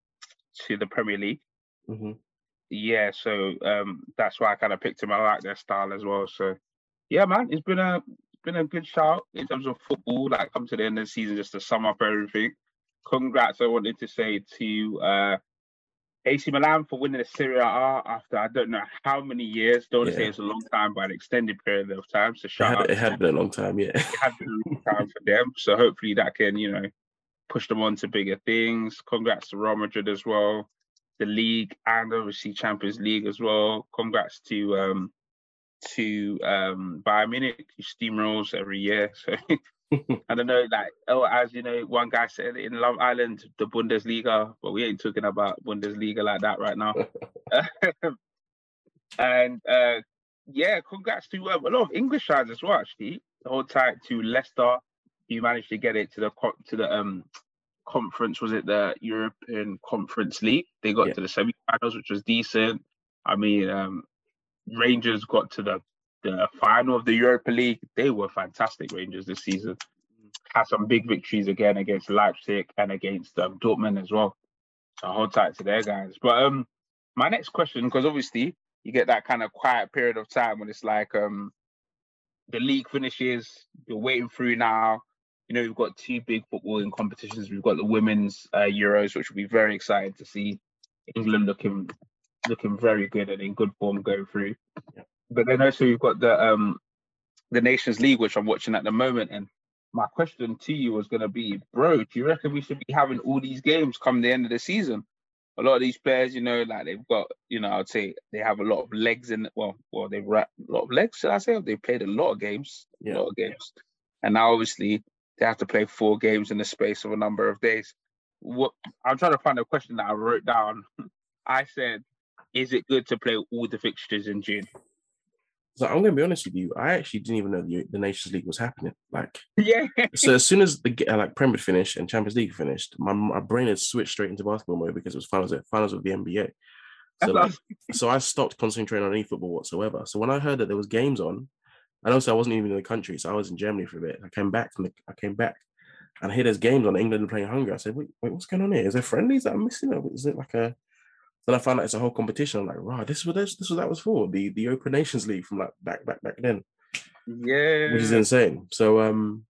to the Premier League. hmm Yeah, so um that's why I kind of picked him. I like their style as well. So yeah, man, it's been a been a good shout in terms of football. Like come to the end of the season, just to sum up everything. Congrats! I wanted to say to uh AC Milan for winning the Serie A after I don't know how many years. Don't to say it's a long time, but an extended period of time. So It had, out it had been a long time, yeah. it has been a long time for them. So hopefully that can, you know, push them on to bigger things. Congrats to Real Madrid as well, the league and obviously Champions League as well. Congrats to um to um Bayern Munich, who steamrolls every year. So I don't know, like oh, as you know, one guy said in Love Island, the Bundesliga, but we ain't talking about Bundesliga like that right now. and uh yeah, congrats to um, a lot of English sides as well. Actually, hold tight to Leicester, who managed to get it to the to the um conference. Was it the European Conference League? They got Yeah. to the semi-finals, which was decent. I mean, um Rangers got to the the final of the Europa League. They were fantastic. Rangers this season had some big victories again against Leipzig and against um, Dortmund as well. So hold tight to their guys. But um, my next question, because obviously you get that kind of quiet period of time when it's like um, the league finishes, you're waiting through now. You know, we've got two big footballing competitions. We've got the women's uh, Euros, which will be very exciting to see England looking looking very good and in good form going through. Yeah. But then also we've got the um the Nations League, which I'm watching at the moment. And my question to you was going to be, bro, do you reckon we should be having all these games come the end of the season? A lot of these players, you know, like they've got, you know, I'd say they have a lot of legs in. Well, well, they've a lot of legs. Should I say? They've played a lot of games, a lot of games, and now obviously they have to play four games in the space of a number of days. What I'm trying to find a question that I wrote down. I said, "Is it good to play all the fixtures in June?" So I'm gonna be honest with you. I actually didn't even know the, the Nations League was happening. Like, yeah, so as soon as the uh, like Premier finished and Champions League finished, my, my brain had switched straight into basketball mode because it was finals finals of the NBA. So like, so I stopped concentrating on any football whatsoever. So when I heard that there was games on, and also I wasn't even in the country, so I was in Germany for a bit. I came back from the, I came back, and I hear there's games on England playing Hungary. I said, wait, wait, what's going on here? Is there friendlies that I'm missing? Is it like a? Then I found out it's a whole competition. I'm like, right, this is what this, this was that was for the the Open Nations League from like back back back then. Yeah. Which is insane. So um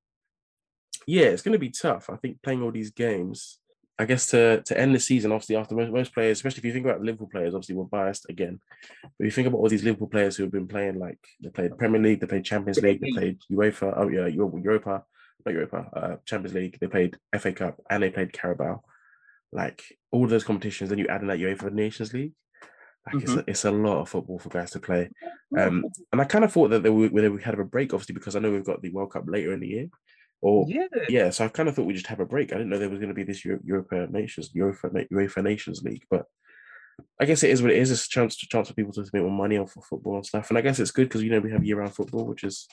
yeah, it's gonna be tough. I think playing all these games, I guess to to end the season, obviously after most, most players, especially if you think about the Liverpool players, obviously we're biased again. But you think about all these Liverpool players who have been playing like they played Premier League, they played Champions League, they played UEFA, oh yeah, Europa, not Europa, uh, Champions League, they played FA Cup, and they played Carabao. Like all those competitions, then you add in that UEFA Nations League. Like mm-hmm. it's, a, it's a lot of football for guys to play. Um, and I kind of thought that they would, we had a break, obviously, because I know we've got the World Cup later in the year. Or yeah, yeah. So I kind of thought we just have a break. I didn't know there was going to be this Euro- Europa Nations, UEFA, UEFA Nations League, but I guess it is what it is. It's a chance to chance for people to make more money off of football and stuff. And I guess it's good because you know we have year-round football, which is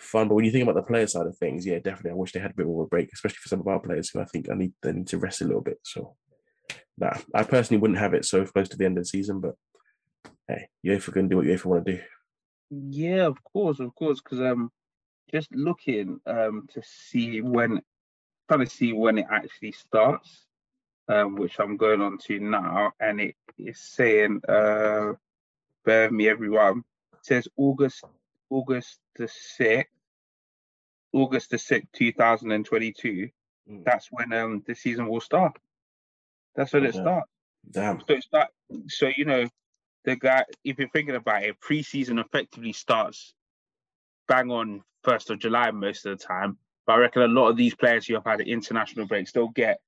fun. But when you think about the player side of things, yeah, definitely, I wish they had a bit more of a break, especially for some of our players who I think I need they need to rest a little bit. So, nah, I personally wouldn't have it so close to the end of the season, but hey, UEFA can do what UEFA want to do. Yeah, of course, of course, because um, just looking um to see when, trying to see when it actually starts, um, which I'm going on to now, and it is saying, uh, bear me, everyone. It says August, August the sixth, August the sixth, two thousand and twenty-two. Mm. That's when um the season will start. That's when it starts. Damn. So it's that. So you know, the guy. If you're thinking about it, preseason effectively starts bang on first of July most of the time. But I reckon a lot of these players who have had international breaks, they'll get,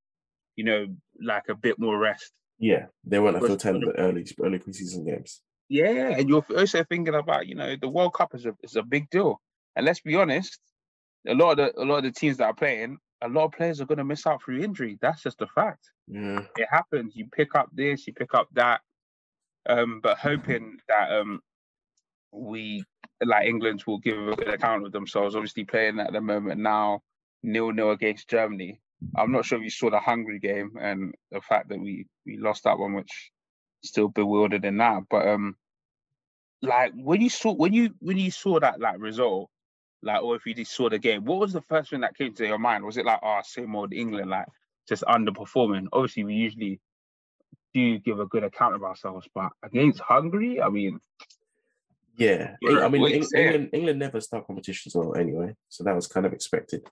you know, like a bit more rest. Yeah, they won't have to attend the early early preseason games. Yeah, and you're also thinking about, you know, the World Cup is a is a big deal. And let's be honest, a lot of the a lot of the teams that are playing, a lot of players are going to miss out through injury. That's just a fact. Yeah. It happens. You pick up this, you pick up that. Um, but hoping that um we like England will give a good account of themselves. Obviously, playing at the moment now, nil nil against Germany. I'm not sure if you saw the Hungary game and the fact that we we lost that one, which still bewildered in that. But um, like when you saw when you when you saw that like result, like or if you just saw the game, what was the first thing that came to your mind? Was it like, oh, same old England, like just underperforming? Obviously, we usually do give a good account of ourselves, but against Hungary, I mean, yeah, I mean, England, England never start competitions well anyway, so that was kind of expected.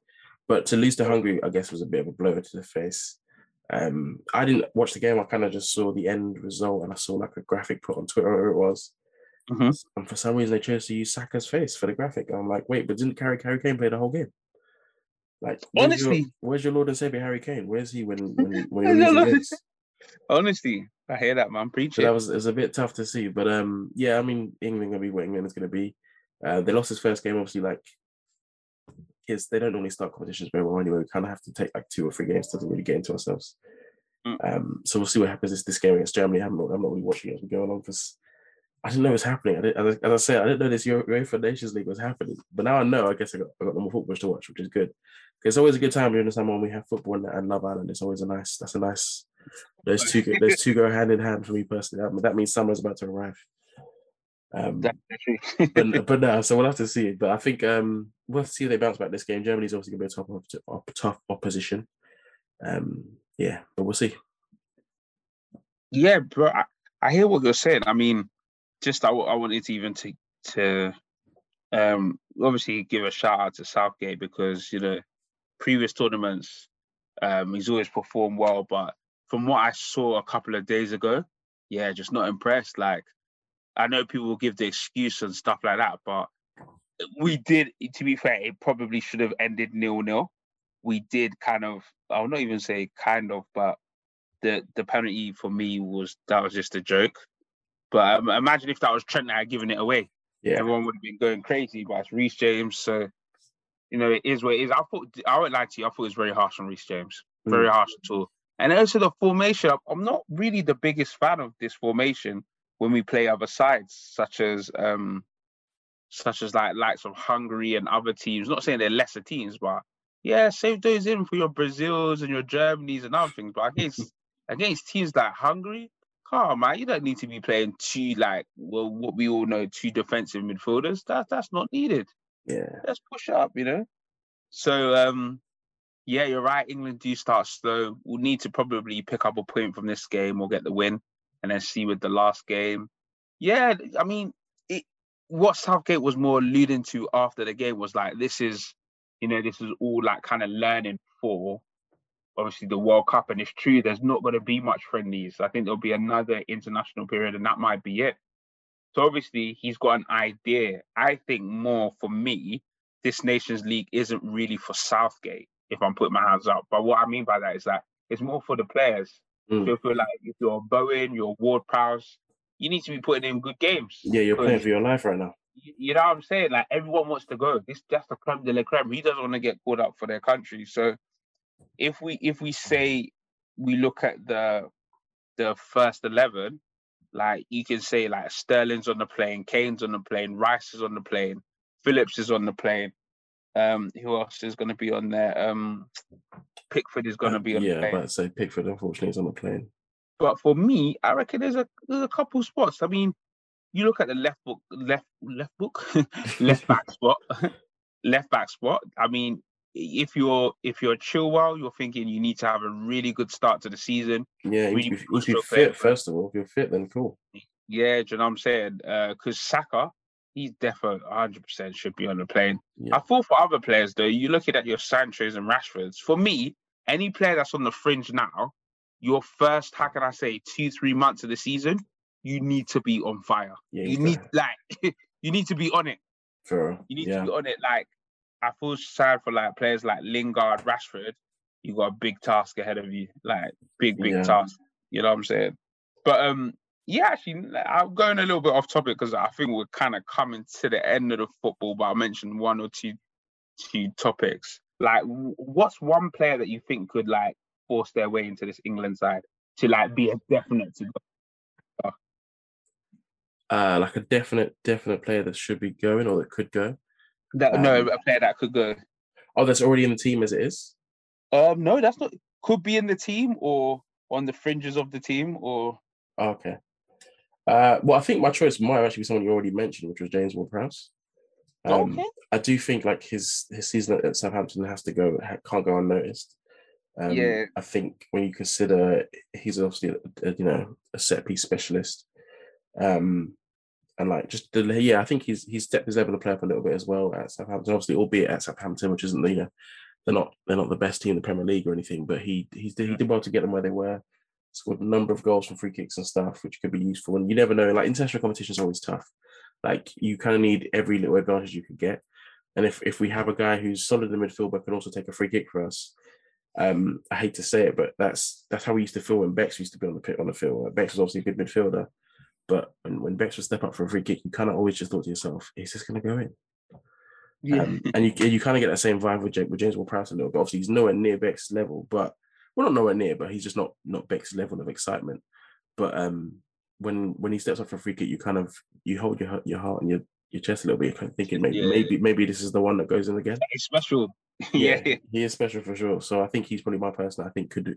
But to lose to Hungary, I guess, was a bit of a blow to the face. Um, I didn't watch the game. I kind of just saw the end result, and I saw like a graphic put on Twitter, it was. Mm-hmm. And for some reason, they chose to use Saka's face for the graphic. I'm like, wait, but didn't Harry Harry Kane play the whole game? Like, where's honestly, your, where's your Lord and Savior Harry Kane? Where's he when when when he loses Honestly, I hear that man preaching. So that was it was a bit tough to see, but um, yeah, I mean, England gonna be what England is gonna be. Uh, they lost his first game, obviously. Like, kids, they don't normally start competitions very well anyway. We kind of have to take like two or three games to really get into ourselves. Mm. Um, so we'll see what happens this, this game against Germany. I'm not, I'm not really watching it as we go along because I didn't know it was happening. I as, I, as I said, I didn't know this UEFA Nations League was happening. But now I know. I guess I got I got more football to watch, which is good. It's always a good time during the summer when we have football and, and Love Island. It's always a nice. That's a nice those two those two go hand in hand for me personally. That, that means summer's about to arrive. Um, but, but no, so we'll have to see. But I think um, we'll see if they bounce back this game. Germany's obviously going to be a tough, tough opposition. Um, yeah, but we'll see. Yeah, bro, I, I, hear what you're saying. I mean, just I, I wanted to even to to um, obviously give a shout out to Southgate because you know previous tournaments um, he's always performed well, but from what I saw a couple of days ago, yeah, just not impressed. Like, I know people will give the excuse and stuff like that, but we did, to be fair, it probably should have ended nil nil. We did kind of, I'll not even say kind of, but the the penalty for me was that was just a joke. But um, imagine if that was Trent that had given it away. Yeah. Everyone would have been going crazy, but it's Reece James. So, you know, it is what it is. I thought, I won't lie to you, I thought it was very harsh on Reece James. Very mm. harsh at all. And also the formation, I'm not really the biggest fan of this formation when we play other sides, such as um, such as like likes of Hungary and other teams. Not saying they're lesser teams, but yeah, save those in for your Brazils and your Germanys and other things. But against against teams like Hungary, come on, man, you don't need to be playing two like well, what we all know, two defensive midfielders. That's that's not needed. Yeah, let's push up, you know. So um, yeah, you're right. England do start slow. We'll need to probably pick up a point from this game or get the win, and then see with the last game. Yeah, I mean, it what Southgate was more alluding to after the game was like, this is, you know, this is all like kind of learning for obviously the World Cup. And it's true, there's not going to be much friendlies. I think there'll be another international period, and that might be it. So obviously he's got an idea. I think more for me, this Nations League isn't really for Southgate, if I'm putting my hands up. But what I mean by that is that it's more for the players. Mm. So feel like if you're Bowen, you're Ward Prowse, you need to be putting in good games. Yeah, you're playing for your life right now. You know what I'm saying? Like everyone wants to go. This that's the creme de la creme. He doesn't want to get caught up for their country. So if we if we say we look at the the first eleven, like you can say like Sterling's on the plane, Kane's on the plane, Rice is on the plane, Phillips is on the plane. Um, who else is going to be on there? Um, Pickford is going to be on yeah, the plane. Yeah, but say Pickford unfortunately is on the plane. But for me, I reckon there's a there's a couple spots. I mean, you look at the left book, left left book, left back spot, left back spot. I mean, if you're if you're chill Chilwell, you're thinking you need to have a really good start to the season. Yeah, really if, if you're fit, first of all, if you're fit, then cool. Yeah, do you know what I'm saying? Because uh, Saka, he's definitely 100 percent should be on the plane. Yeah. I thought for other players though, you're looking at your Sancho's and Rashfords. For me, any player that's on the fringe now, your first, how can I say, two three months of the season, you need to be on fire. Yeah, you need like you need to be on it. Sure. You need yeah. to be on it. Like I feel sad for like players like Lingard, Rashford. You got a big task ahead of you, like big, big task. You know what I'm saying? But um, yeah, actually, I'm going a little bit off topic because I think we're kind of coming to the end of the football. But I mentioned one or two, two topics. Like, what's one player that you think could like force their way into this England side to like be a definite to go? Uh, like a definite, definite player that should be going or that could go. That um, no, a player that could go. Oh, that's already in the team as it is. Um, no, that's not. Could be in the team or on the fringes of the team or. okay. Uh, well, I think my choice might actually be someone you already mentioned, which was James Ward-Prowse. Um, okay. I do think like his his season at Southampton has to go can't go unnoticed. Um, yeah, I think when you consider he's obviously a, a, you know a set piece specialist, um, and like just the yeah, I think he's he's stepped his level to play up a little bit as well at Southampton. Obviously, albeit at Southampton, which isn't the you know they're not they're not the best team in the Premier League or anything, but he he's he did well to get them where they were. Scored a number of goals from free kicks and stuff, which could be useful. And you never know, like international competition is always tough. Like you kind of need every little advantage you can get. And if if we have a guy who's solid in the midfield but can also take a free kick for us, um, I hate to say it, but that's that's how we used to feel when Becks used to be on the pit on the field. Becks was obviously a good midfielder, but when, when Becks would step up for a free kick, you kind of always just thought to yourself, "Is this going to go in?" Yeah. Um, and you you kind of get that same vibe with, Jake, with James Ward-Prowse a little bit. Obviously, he's nowhere near Beck's level, but well, not nowhere near, but he's just not not Beck's level of excitement. But um, when when he steps up for a free kick, you kind of you hold your your heart and your your chest a little bit, kind of thinking maybe yeah. maybe maybe this is the one that goes in again. He's special. yeah. yeah, he is special for sure. So I think he's probably my person. I think could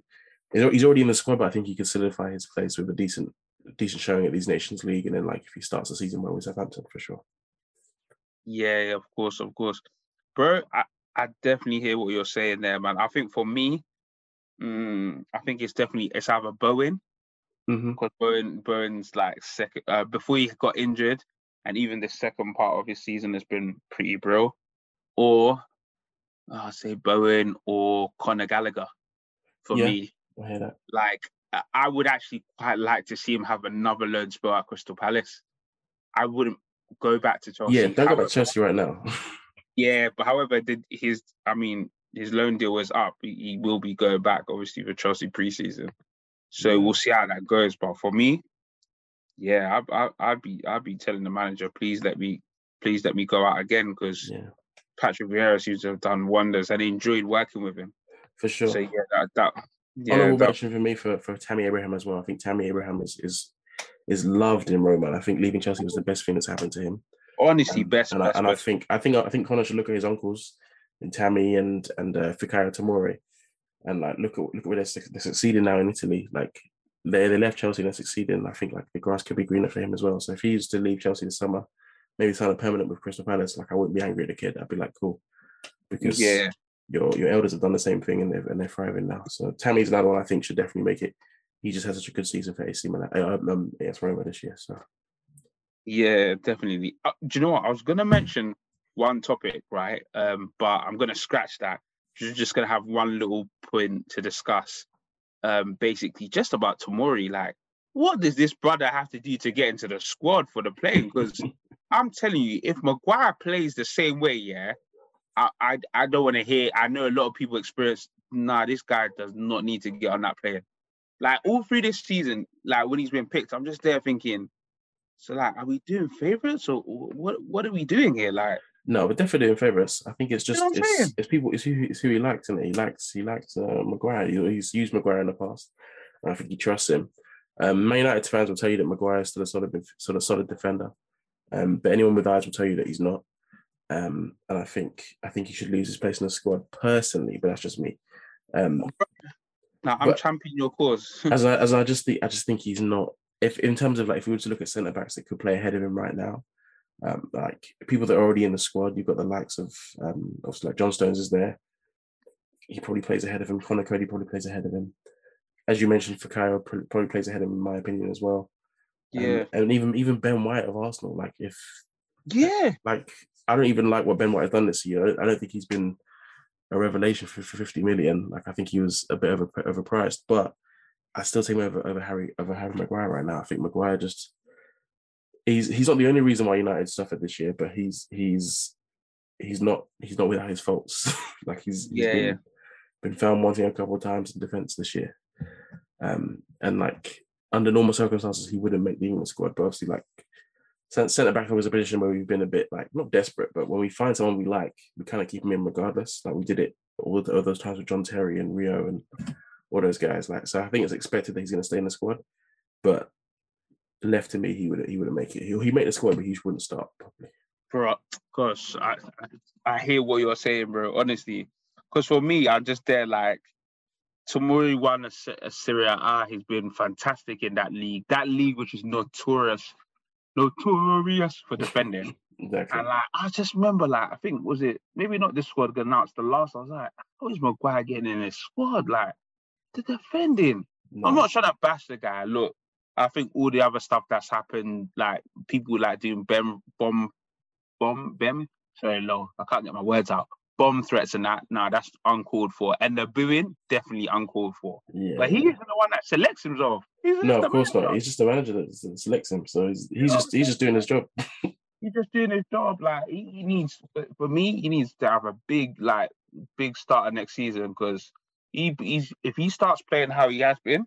he's already in the squad, but I think he could solidify his place with a decent decent showing at these Nations League, and then like if he starts the season well with Southampton for sure. Yeah, of course, of course, bro. I, I definitely hear what you're saying there, man. I think for me, mm, I think it's definitely it's either Bowen because mm-hmm. Bowen Bowen's like second uh, before he got injured, and even the second part of his season has been pretty brilliant. Or oh, I say Bowen or Conor Gallagher for yeah, me. I hear that. Like I would actually quite like to see him have another loan spell at Crystal Palace. I wouldn't go back to Chelsea. Yeah, don't go back to Chelsea right now. yeah, but however, did his I mean his loan deal was up. He, will be going back, obviously, for Chelsea preseason. So we'll see how that goes. But for me, yeah, I, I, I'd be I'd be telling the manager, please let me please let me go out again because yeah. Patrick Vieira seems to have done wonders and he enjoyed working with him. For sure. So yeah, that, that yeah, honorable that, mention for me for, for Tammy Abraham as well. I think Tammy Abraham is is is loved in Roma. I think leaving Chelsea was the best thing that's happened to him. Honestly, um, best. And, best, I, and best. I think I think I think Conor should look at his uncles and Tammy and and uh, Fikayo Tomori, and like look at look at where they're, they're succeeding now in Italy. Like they they left Chelsea and they're succeeding. I think like the grass could be greener for him as well. So if he used to leave Chelsea this summer, maybe sign a permanent with Crystal Palace, like I wouldn't be angry at the kid. I'd be like, cool, because yeah, your your elders have done the same thing and they're and they're thriving now. So Tammy's another one I think should definitely make it. He just has such a good season for AC Milan. Uh, um, AS Roma this year. So Yeah, definitely. Uh, do you know what? I was gonna mention one topic, right? Um, but I'm gonna scratch that. You're just gonna have one little point to discuss. Um, basically just about Tomori. Like, what does this brother have to do to get into the squad for the playing? Because I'm telling you, if Maguire plays the same way, yeah, I I, I don't want to hear. I know a lot of people experience. Nah, this guy does not need to get on that plane. Like all through this season, like when he's been picked, I'm just there thinking. So like, are we doing favorites or what? What are we doing here? Like, no, we're definitely doing favorites. I think it's just You know it's, it's people it's who it's who he likes and he likes he likes uh, Maguire. Know, he's used Maguire in the past. And I think he trusts him. Um, Man United fans will tell you that Maguire is still a solid sort of solid defender. Um, but anyone with eyes will tell you that he's not. Um, and I think I think he should lose his place in the squad personally, but that's just me. Um, now I'm championing your cause. as I as I just think I just think he's not. If in terms of like if we were to look at centre backs that could play ahead of him right now, um, like people that are already in the squad, you've got the likes of um, obviously like John Stones is there. He probably plays ahead of him. Conor Coady probably plays ahead of him. As you mentioned, Fikayo probably plays ahead of him in my opinion as well. Um, yeah, and even even Ben White of Arsenal, like if yeah. like I don't even like what Ben White has done this year. I don't think he's been a revelation for, for 50 million. Like I think he was a bit over overpriced, but I still take him over over Harry over Harry Maguire right now. I think Maguire just he's he's not the only reason why United suffered this year, but he's he's he's not he's not without his faults. like he's, he's Yeah, been, yeah. been found wanting a couple of times in defence this year. Um and like under normal circumstances he wouldn't make the England squad, but obviously like centre back was a position where we've been a bit like not desperate, but when we find someone we like, we kind of keep him in regardless. Like we did it all, the, all those times with John Terry and Rio and all those guys. Like so, I think it's expected that he's going to stay in the squad. But left to me, he would he wouldn't make it. He'll he make the squad, but he wouldn't start properly. bro. Gosh, I, I hear what you're saying, bro. Honestly, because for me, I'm just there like Tomori won a, a Serie A. He's been fantastic in that league. That league, which is notorious, notorious for defending. Exactly. and like, I just remember, like, I think was it maybe not this squad announced the last. I was like, how is Maguire getting in this squad? Like, the defending. No. I'm not trying to bash the guy. Look, I think all the other stuff that's happened, like people like doing bomb, bomb, bomb, bem. Sorry, low. I can't get my words out. Bomb threats and that. Nah, that's uncalled for. And the booing, definitely uncalled for. Yeah. But he isn't the one that selects himself. No, of course manager. not. He's just the manager that selects him, so he's, he's just he's just doing his job. He's just doing his job. Like he, he needs, for me, he needs to have a big, like, big starter next season because he, he's if he starts playing how he has been,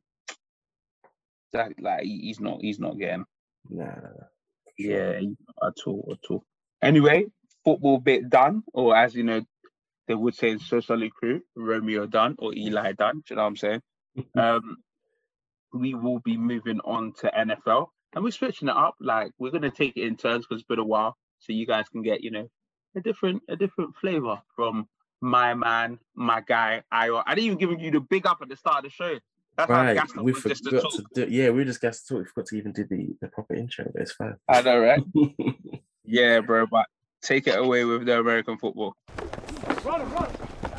that like he's not, he's not getting. Nah, nah, nah. For sure. Yeah, at all, at all. Anyway, football bit done, or as you know, they would say in Socially Crew, Romeo done or Eli done. Do you know what I'm saying? um, we will be moving on to NFL, and we're switching it up. Like we're gonna take it in turns because it's been a while, so you guys can get you know a different a different flavor from my man, my guy, Io. I didn't even give you the big up at the start of the show. That's Right, gassed we was just to forgot to do. Yeah, we just got to talk. We forgot to even do the, the proper intro, but it's fine. I know, right? Yeah, bro, but take it away with the American football. Run him, run.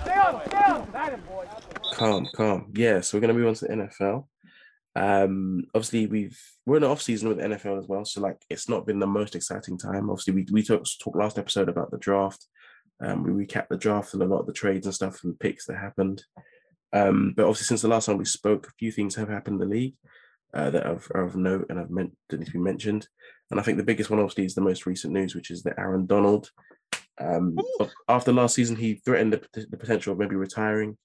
Stay on stay on him. Boy. calm, calm. Yeah, so we're gonna move on to the NFL. Um, obviously we've we're in the off season with the NFL as well, so like it's not been the most exciting time. Obviously, we we talked talked last episode about the draft. Um, we recapped the draft and a lot of the trades and stuff and picks that happened. Um, but obviously, since the last time we spoke, a few things have happened in the league uh, that are, are of note and have meant that need to be mentioned. And I think the biggest one, obviously, is the most recent news, which is that Aaron Donald, um, after last season, he threatened the, the potential of maybe retiring.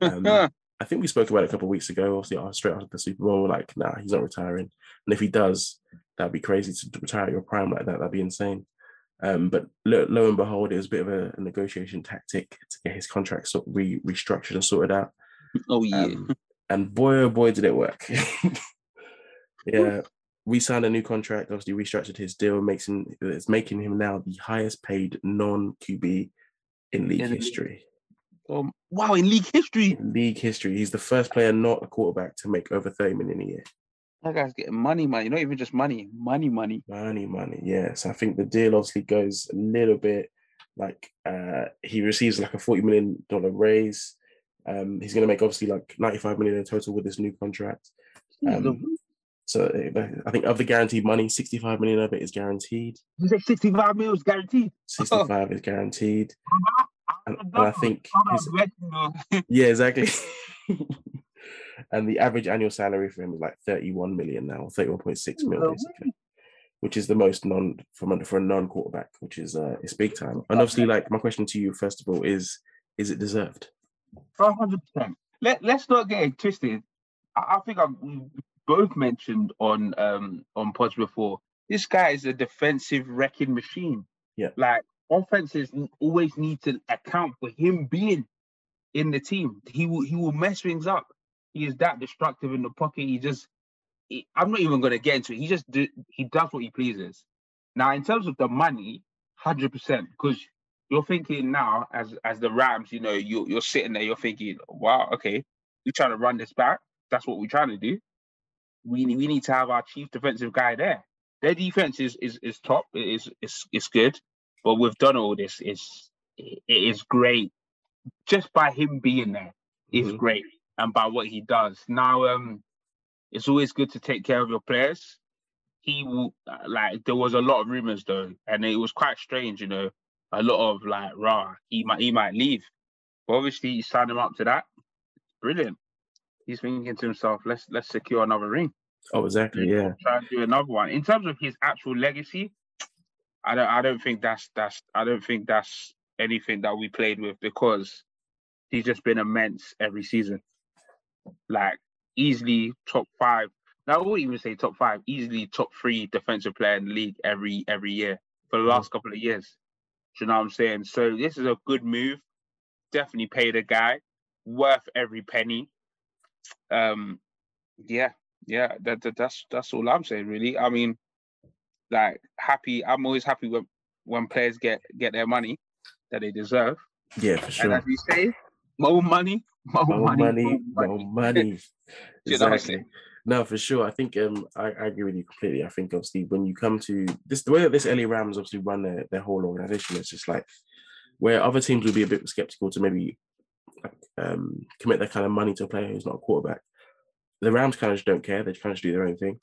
Um, I think we spoke about it a couple of weeks ago, obviously uh, straight after the Super Bowl. We're like, nah, he's not retiring. And if he does, that'd be crazy to retire at your prime like that. That'd be insane. Um, but lo, lo and behold, it was a bit of a, a negotiation tactic to get his contract sort of re, restructured and sorted out. oh yeah. Um, and boy, oh boy, did it work. yeah, we signed a new contract. Obviously, restructured his deal, makes him it's making him now the highest paid non QB in league league. history. Um, wow, in league history, In league history, he's the first player not a quarterback to make over thirty million a year. That guy's getting money, money. Not even just money, money, money. Money, money. Yeah. So I think the deal obviously goes a little bit like uh he receives like a forty million dollar raise. Um, he's going to make obviously like ninety five million in total with this new contract. Um, So uh, I think of the guaranteed money, 65 million of it is guaranteed. You say 65 is guaranteed. 65 is guaranteed. And, and I think his, his... yeah, exactly. and the average annual salary for him is like 31 million now, 31.6 mil basically, which is the most non from for a non-quarterback, which is uh it's big time. And obviously, like my question to you, first of all, is is it deserved? 100 percent Let, let's not get it twisted. I, I think I've both mentioned on um on pods before. This guy is a defensive wrecking machine. Yeah. Like offenses always need to account for him being in the team. He will he will mess things up. He is that destructive in the pocket. He just he, I'm not even going to get into it. He just do, he does what he pleases. Now, in terms of the money, hundred percent, because you're thinking now as as the Rams, you know, you you're sitting there, you're thinking, wow, okay, we're trying to run this back. That's what we're trying to do. We we need to have our chief defensive guy there. Their defense is is is top. It is is is good, but we've done all this. It's it is great just by him being there. Is mm-hmm. great, and by what he does. Now, um, it's always good to take care of your players. He will like there was a lot of rumors though, and it was quite strange, you know a lot of like rah, He might he might leave. But obviously, you signed him up to that. Brilliant. He's thinking to himself, let's let's secure another ring. Oh, exactly. Yeah. Try and do another one. In terms of his actual legacy, I don't I don't think that's that's I don't think that's anything that we played with because he's just been immense every season. Like easily top five. Now I wouldn't even say top five, easily top three defensive player in the league every every year for the last mm-hmm. couple of years. Do you know what I'm saying? So this is a good move. Definitely pay the guy. Worth every penny. Um, yeah, yeah. That, that that's that's all I'm saying, really. I mean, like happy. I'm always happy when when players get get their money that they deserve. Yeah, for sure. And as we say, more money, more, more money, money, more money. More money. exactly. No, for sure. I think um, I, I, agree with you completely. I think obviously when you come to this, the way that this LA Rams obviously run their, their whole organization, it's just like where other teams would be a bit skeptical to maybe like, um, commit that kind of money to a player who's not a quarterback. The Rams kind of just don't care. They kind of just do their own thing.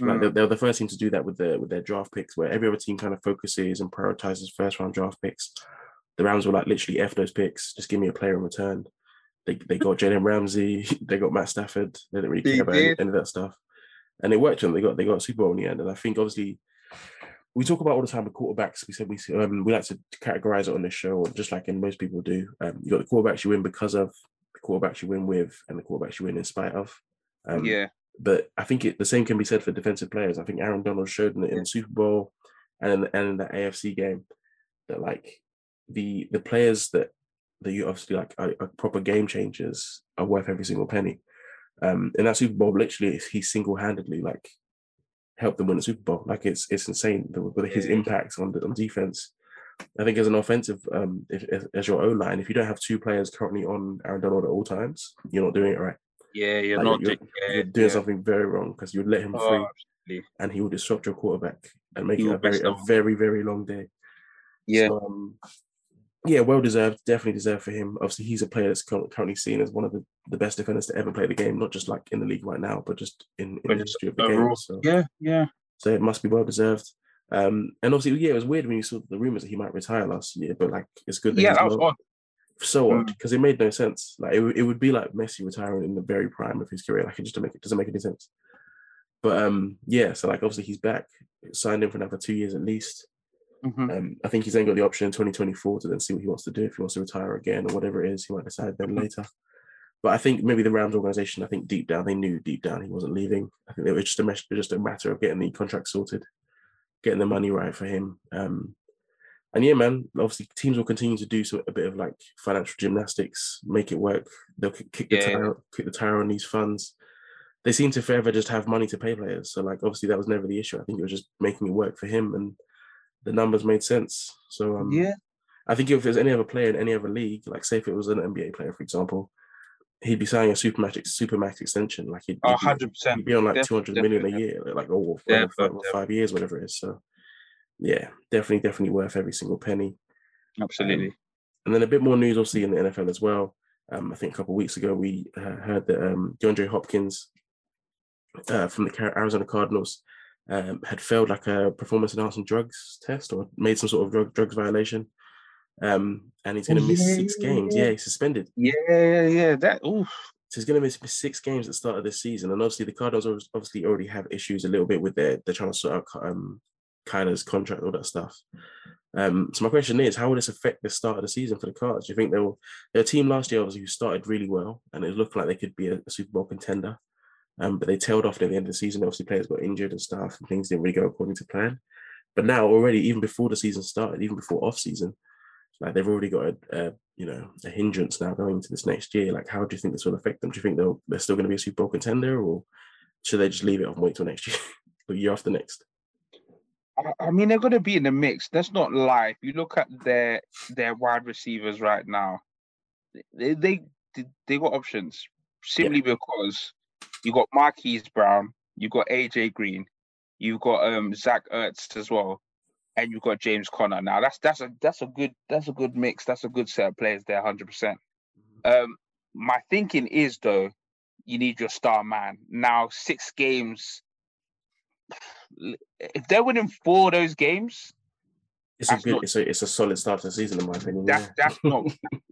Mm. They're, they're, the first team to do that with their with their draft picks, where every other team kind of focuses and prioritizes first round draft picks. The Rams were like literally f those picks. Just give me a player in return. They, they got Jalen Ramsey, they got Matt Stafford. They didn't really care about any, any, of that stuff, and it worked. And they got they got a Super Bowl in the end. And I think obviously we talk about all the time with quarterbacks. We said we um, we like to categorize it on this show, just like in most people do. Um, you got the quarterbacks you win because of, the quarterbacks you win with, and the quarterbacks you win in spite of. Um, yeah. But I think it, the same can be said for defensive players. I think Aaron Donald showed in the, in the Super Bowl and in, the, and in the AFC game that like the the players that that you obviously like are, are proper game changers are worth every single penny. Um, and that Super Bowl, literally, he single handedly like helped them win the Super Bowl. Like it's it's insane with his impacts on the on defense. I think as an offensive, um, if, if, as your O line, if you don't have two players currently on Aaron Donald at all times, you're not doing it right. Yeah, you're like, not you're, yeah, you're doing yeah. something very wrong because you let him oh, free, absolutely. and he will disrupt your quarterback and make he it a very, a very, very long day. Yeah. So, um, yeah, well deserved, definitely deserved for him. Obviously, he's a player that's currently seen as one of the, the best defenders to ever play the game, not just like in the league right now, but just in, in the history of the game. So, yeah, yeah. So it must be well deserved. Um, and obviously, yeah, it was weird when you saw the rumors that he might retire last year, but like it's good. That yeah, that was odd. So odd because mm. it made no sense. Like it, it would be like Messi retiring in the very prime of his career. Like it just doesn't make it doesn't make any sense. But um, yeah, so like obviously he's back, signed in for another two years at least. Mm-hmm. Um, I think he's then got the option in 2024 to then see what he wants to do. If he wants to retire again or whatever it is, he might decide then mm-hmm. later. But I think maybe the Rams organization, I think deep down, they knew deep down he wasn't leaving. I think it was just a just a matter of getting the contract sorted, getting the money right for him. Um, and yeah, man, obviously teams will continue to do some, a bit of like financial gymnastics, make it work. They'll kick the yeah. tire, kick the tire on these funds. They seem to forever just have money to pay players. So like, obviously that was never the issue. I think it was just making it work for him and the numbers made sense. So um, yeah, I think if there's any other player in any other league, like say if it was an NBA player, for example, he'd be signing a supermax supermax extension. Like he'd, oh, 100 percent he'd be on like two hundred million a year, like oh, five, five, five, years, whatever it is. So yeah, definitely, definitely worth every single penny. Absolutely. Um, and then a bit more news, obviously, in the NFL as well. Um, I think a couple of weeks ago we uh, heard that um, DeAndre Hopkins uh, from the Arizona Cardinals um, had failed like a performance enhancing drugs test or made some sort of drug drugs violation. Um, and he's going to miss six games. Yeah, he's suspended. Yeah, yeah, yeah. That oof. So he's going to miss, six games at the start of this season. And obviously, the Cardinals obviously already have issues a little bit with their they're trying to sort out um, Kyler's contract, all that stuff. Um, so my question is, how will this affect the start of the season for the Cards? Do you think they'll they're a team last year obviously who started really well and it looked like they could be a, a Super Bowl contender, um, but they tailed off at the end of the season. Obviously, players got injured and stuff, and things didn't really go according to plan. But now already, even before the season started, even before off season, like they've already got a, a you know a hindrance now going into this next year. Like, how do you think this will affect them? Do you think they'll they're still going to be a Super Bowl contender, or should they just leave it and wait till next year, the year after next? I mean, they're going to be in the mix. That's not lie. If you look at their their wide receivers right now, they they they got options simply yeah. because you got Marquise Brown, you got AJ Green, you've got um Zach Ertz as well, and you've got James Conner. Now that's that's a that's a good that's a good mix. That's a good set of players there, hundred percent. Mm-hmm. Um, my thinking is though, you need your star man. Now six games. If they're winning four of those games, it's a good, not, it's a it's a solid start to the season in my opinion. That's yeah. that's not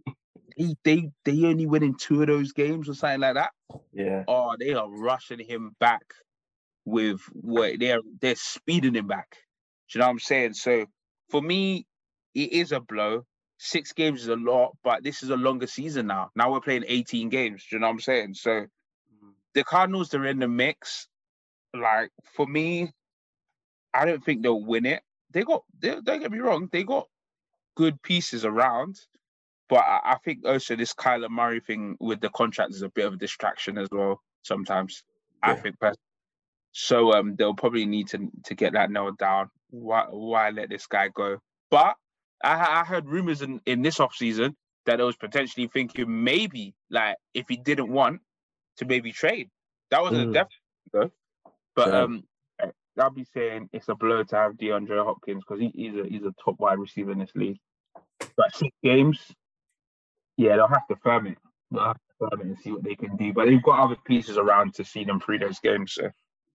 they they they only winning two of those games or something like that. Yeah. Oh, they are rushing him back with what they're they're speeding him back. Do you know what I'm saying? So for me, it is a blow. Six games is a lot, but this is a longer season now. Now we're playing 18 games. Do you know what I'm saying? So mm. the Cardinals they're in the mix. Like for me, I don't think they'll win it. They got they, don't get me wrong, they got good pieces around. But I, I think also this Kyler Murray thing with the contract is a bit of a distraction as well. Sometimes yeah. I think, so um, they'll probably need to to get that nailed down. Why why let this guy go? But I, I heard rumors in in this off season that I was potentially thinking maybe like if he didn't want to maybe trade. That wasn't mm. a definite But um I'll be saying it's a blow to have DeAndre Hopkins because he, he's a he's a top wide receiver in this league. But six games, yeah, they'll have to firm it. They'll have to firm it and see what they can do. But they've got other pieces around to see them through those games. So.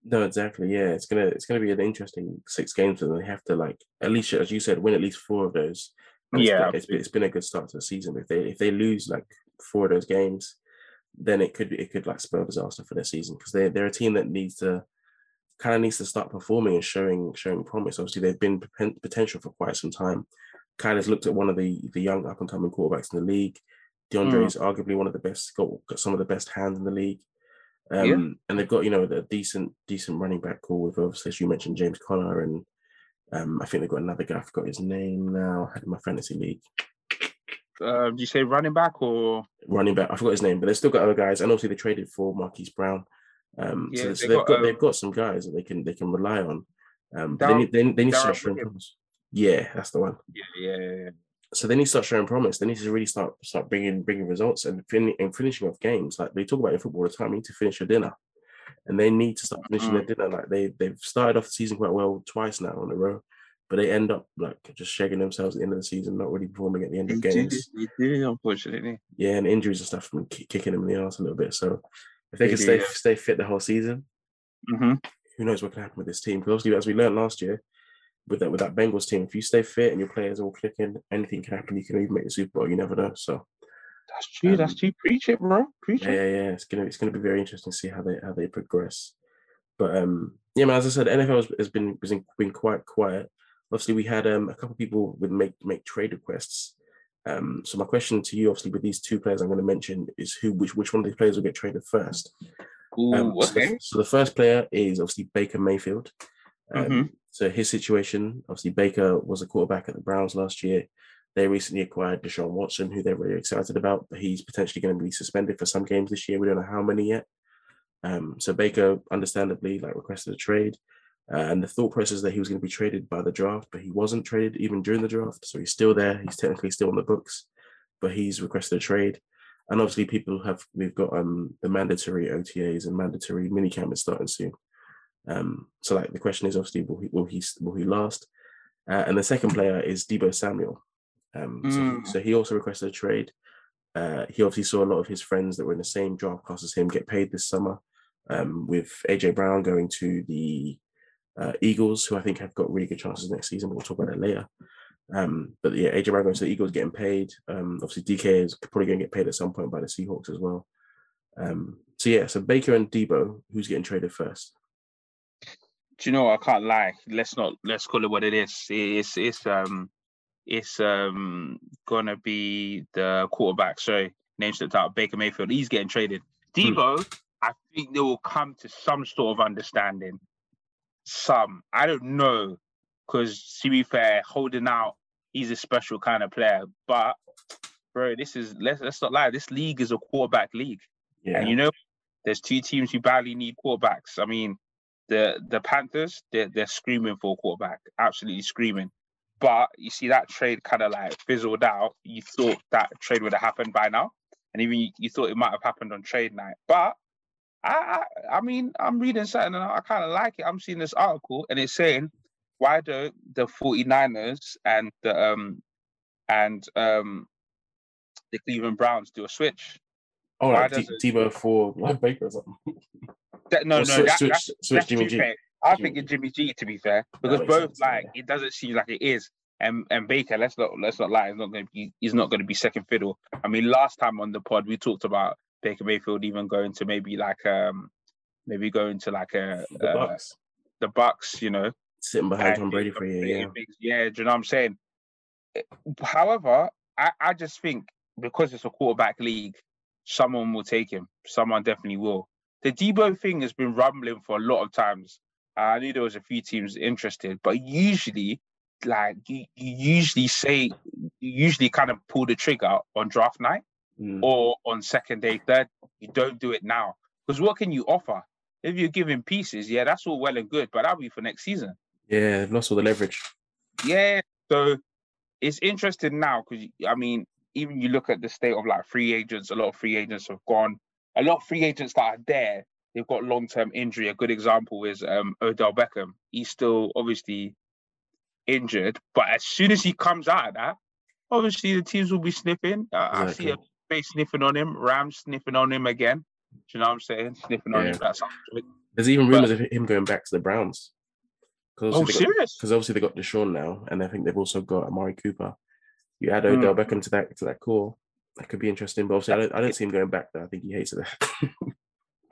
No, exactly. Yeah, it's gonna it's gonna be an interesting six games, and they have to like at least, as you said, win at least four of those. yeah, it's been, it's been a good start to the season. If they if they lose like four of those games, then it could be it could like spell disaster for their season because they they're a team that needs to kind of needs to start performing and showing showing promise. Obviously, they've been potential for quite some time. Kyler's looked at one of the the young up and coming quarterbacks in the league. DeAndre mm. is arguably one of the best, got, got some of the best hands in the league. Um, yeah. And they've got, you know, a decent, decent running back call with, obviously, as you mentioned, James Conner. And um, I think they've got another guy, I forgot his name now, I had in my fantasy league. Uh, did you say running back or running back? I forgot his name, but they've still got other guys, and obviously they traded for Marquise Brown. Um, yeah, so, they so they've got, got um, they've got some guys that they can they can rely on. Um, they need they, they need to start Yeah, that's the one. Yeah, yeah, yeah so then he starts showing promise. Then he to really start start bringing bringing results and, fin- and finishing off games. Like they talk about in football all the time, you need to finish your dinner, and they need to start finishing mm-hmm. their dinner. Like they they've started off the season quite well twice now in a row, but they end up like just shaking themselves at the end of the season, not really performing at the end of games. Unfortunately. Yeah, and injuries and stuff from kicking them in the ass a little bit. So if they, they can stay yeah. stay fit the whole season, mm-hmm. who knows what can happen with this team? Because obviously, as we learned last year, with that with that Bengals team. If you stay fit and your players are all clicking, anything can happen. You can even make the Super Bowl. You never know. So that's true. Um, that's true. Preach it, bro. Preach yeah, it. Yeah, yeah. It's gonna it's gonna be very interesting to see how they how they progress. But um, yeah, man. As I said, NFL has, has been has been quite quiet. Obviously, we had um a couple people would make make trade requests. Um, so my question to you, obviously, with these two players I'm going to mention, is who which which one of these players will get traded first? Ooh, um, so, okay. the, so, the, first player is obviously Baker Mayfield. Um, mm-hmm. So his situation, obviously, Baker was a quarterback at the Browns last year. They recently acquired Deshaun Watson, who they're really excited about, but he's potentially going to be suspended for some games this year. We don't know how many yet. Um, so Baker, understandably, like requested a trade, uh, and the thought process that he was going to be traded by the draft, but he wasn't traded even during the draft. So he's still there. He's technically still on the books, but he's requested a trade. And obviously, people have we've got um, the mandatory OTAs and mandatory minicamp is starting soon. Um, so like the question is obviously will he will he will he last? Uh, and the second player is Deebo Samuel. Um, mm. so, he, so, he, also requested a trade. Uh, he obviously saw a lot of his friends that were in the same draft class as him get paid this summer. um, with AJ Brown going to the uh, Eagles, who I think have got really good chances next season. We'll talk about that later. Um, but yeah, AJ Brown going to the Eagles getting paid. Um, obviously, DK is probably going to get paid at some point by the Seahawks as well. Um, so yeah, so Baker and Deebo, who's getting traded first? Do you know what? I can't lie. Let's not let's call it what it is. It's it's um it's um gonna be the quarterback. Sorry, name slipped out. Baker Mayfield. He's getting traded. Deebo, hmm. I think they will come to some sort of understanding. Some I don't know, because to be fair, holding out, he's a special kind of player. But bro, this is let's let's not lie. This league is a quarterback league, yeah. and you know, there's two teams who badly need quarterbacks. I mean, the the Panthers, they're, they're screaming for a quarterback, absolutely screaming. But you see that trade kind of like fizzled out. You thought that trade would have happened by now, and even you, you thought it might have happened on trade night. But I, I, I mean, I'm reading something and I kind of like it. I'm seeing this article and it's saying, why don't the 49ers and the um and um the Cleveland Browns do a switch? Oh, like T- Tebow for Baker or something. That, no, or no, switch, that, switch, that's, switch that's Jimmy G. Fair. I think it's Jimmy G to be fair, because both sense, like yeah. it doesn't seem like it is. And and Baker, let's not let's not lie, he's not going to be he's not going to be second fiddle. I mean, last time on the pod we talked about Baker Mayfield even going to maybe like um maybe going to like a the uh, Bucs, the Bucs, you know, sitting behind Tom Brady for a year. Yeah. yeah, do you know what I'm saying? However, I, I just think because it's a quarterback league, someone will take him. Someone definitely will. The Deebo thing has been rumbling for a lot of times. I knew there was a few teams interested, but usually, like you, you usually say, you usually kind of pull the trigger on draft night mm. or on second day, third. You don't do it now because what can you offer? If you're giving pieces, yeah, that's all well and good, but that'll be for next season. Yeah, they've lost all the leverage. Yeah, so it's interesting now because I mean, even you look at the state of like free agents, a lot of free agents have gone. A lot of free agents that are there, they've got long term injury. A good example is um, Odell Beckham. He's still obviously injured, but as soon as he comes out of that, obviously the teams will be sniffing. Uh, exactly. I see a face sniffing on him, Rams sniffing on him again. Do you know what I'm saying? Sniffing yeah. on him. That's There's even rumors but, of him going back to the Browns. Oh, serious? Because obviously they got Deshaun now, and I think they've also got Amari Cooper. You add Odell mm. Beckham to that to that core, that could be interesting. But obviously, I don't, I don't see him going back there. I think he hates it.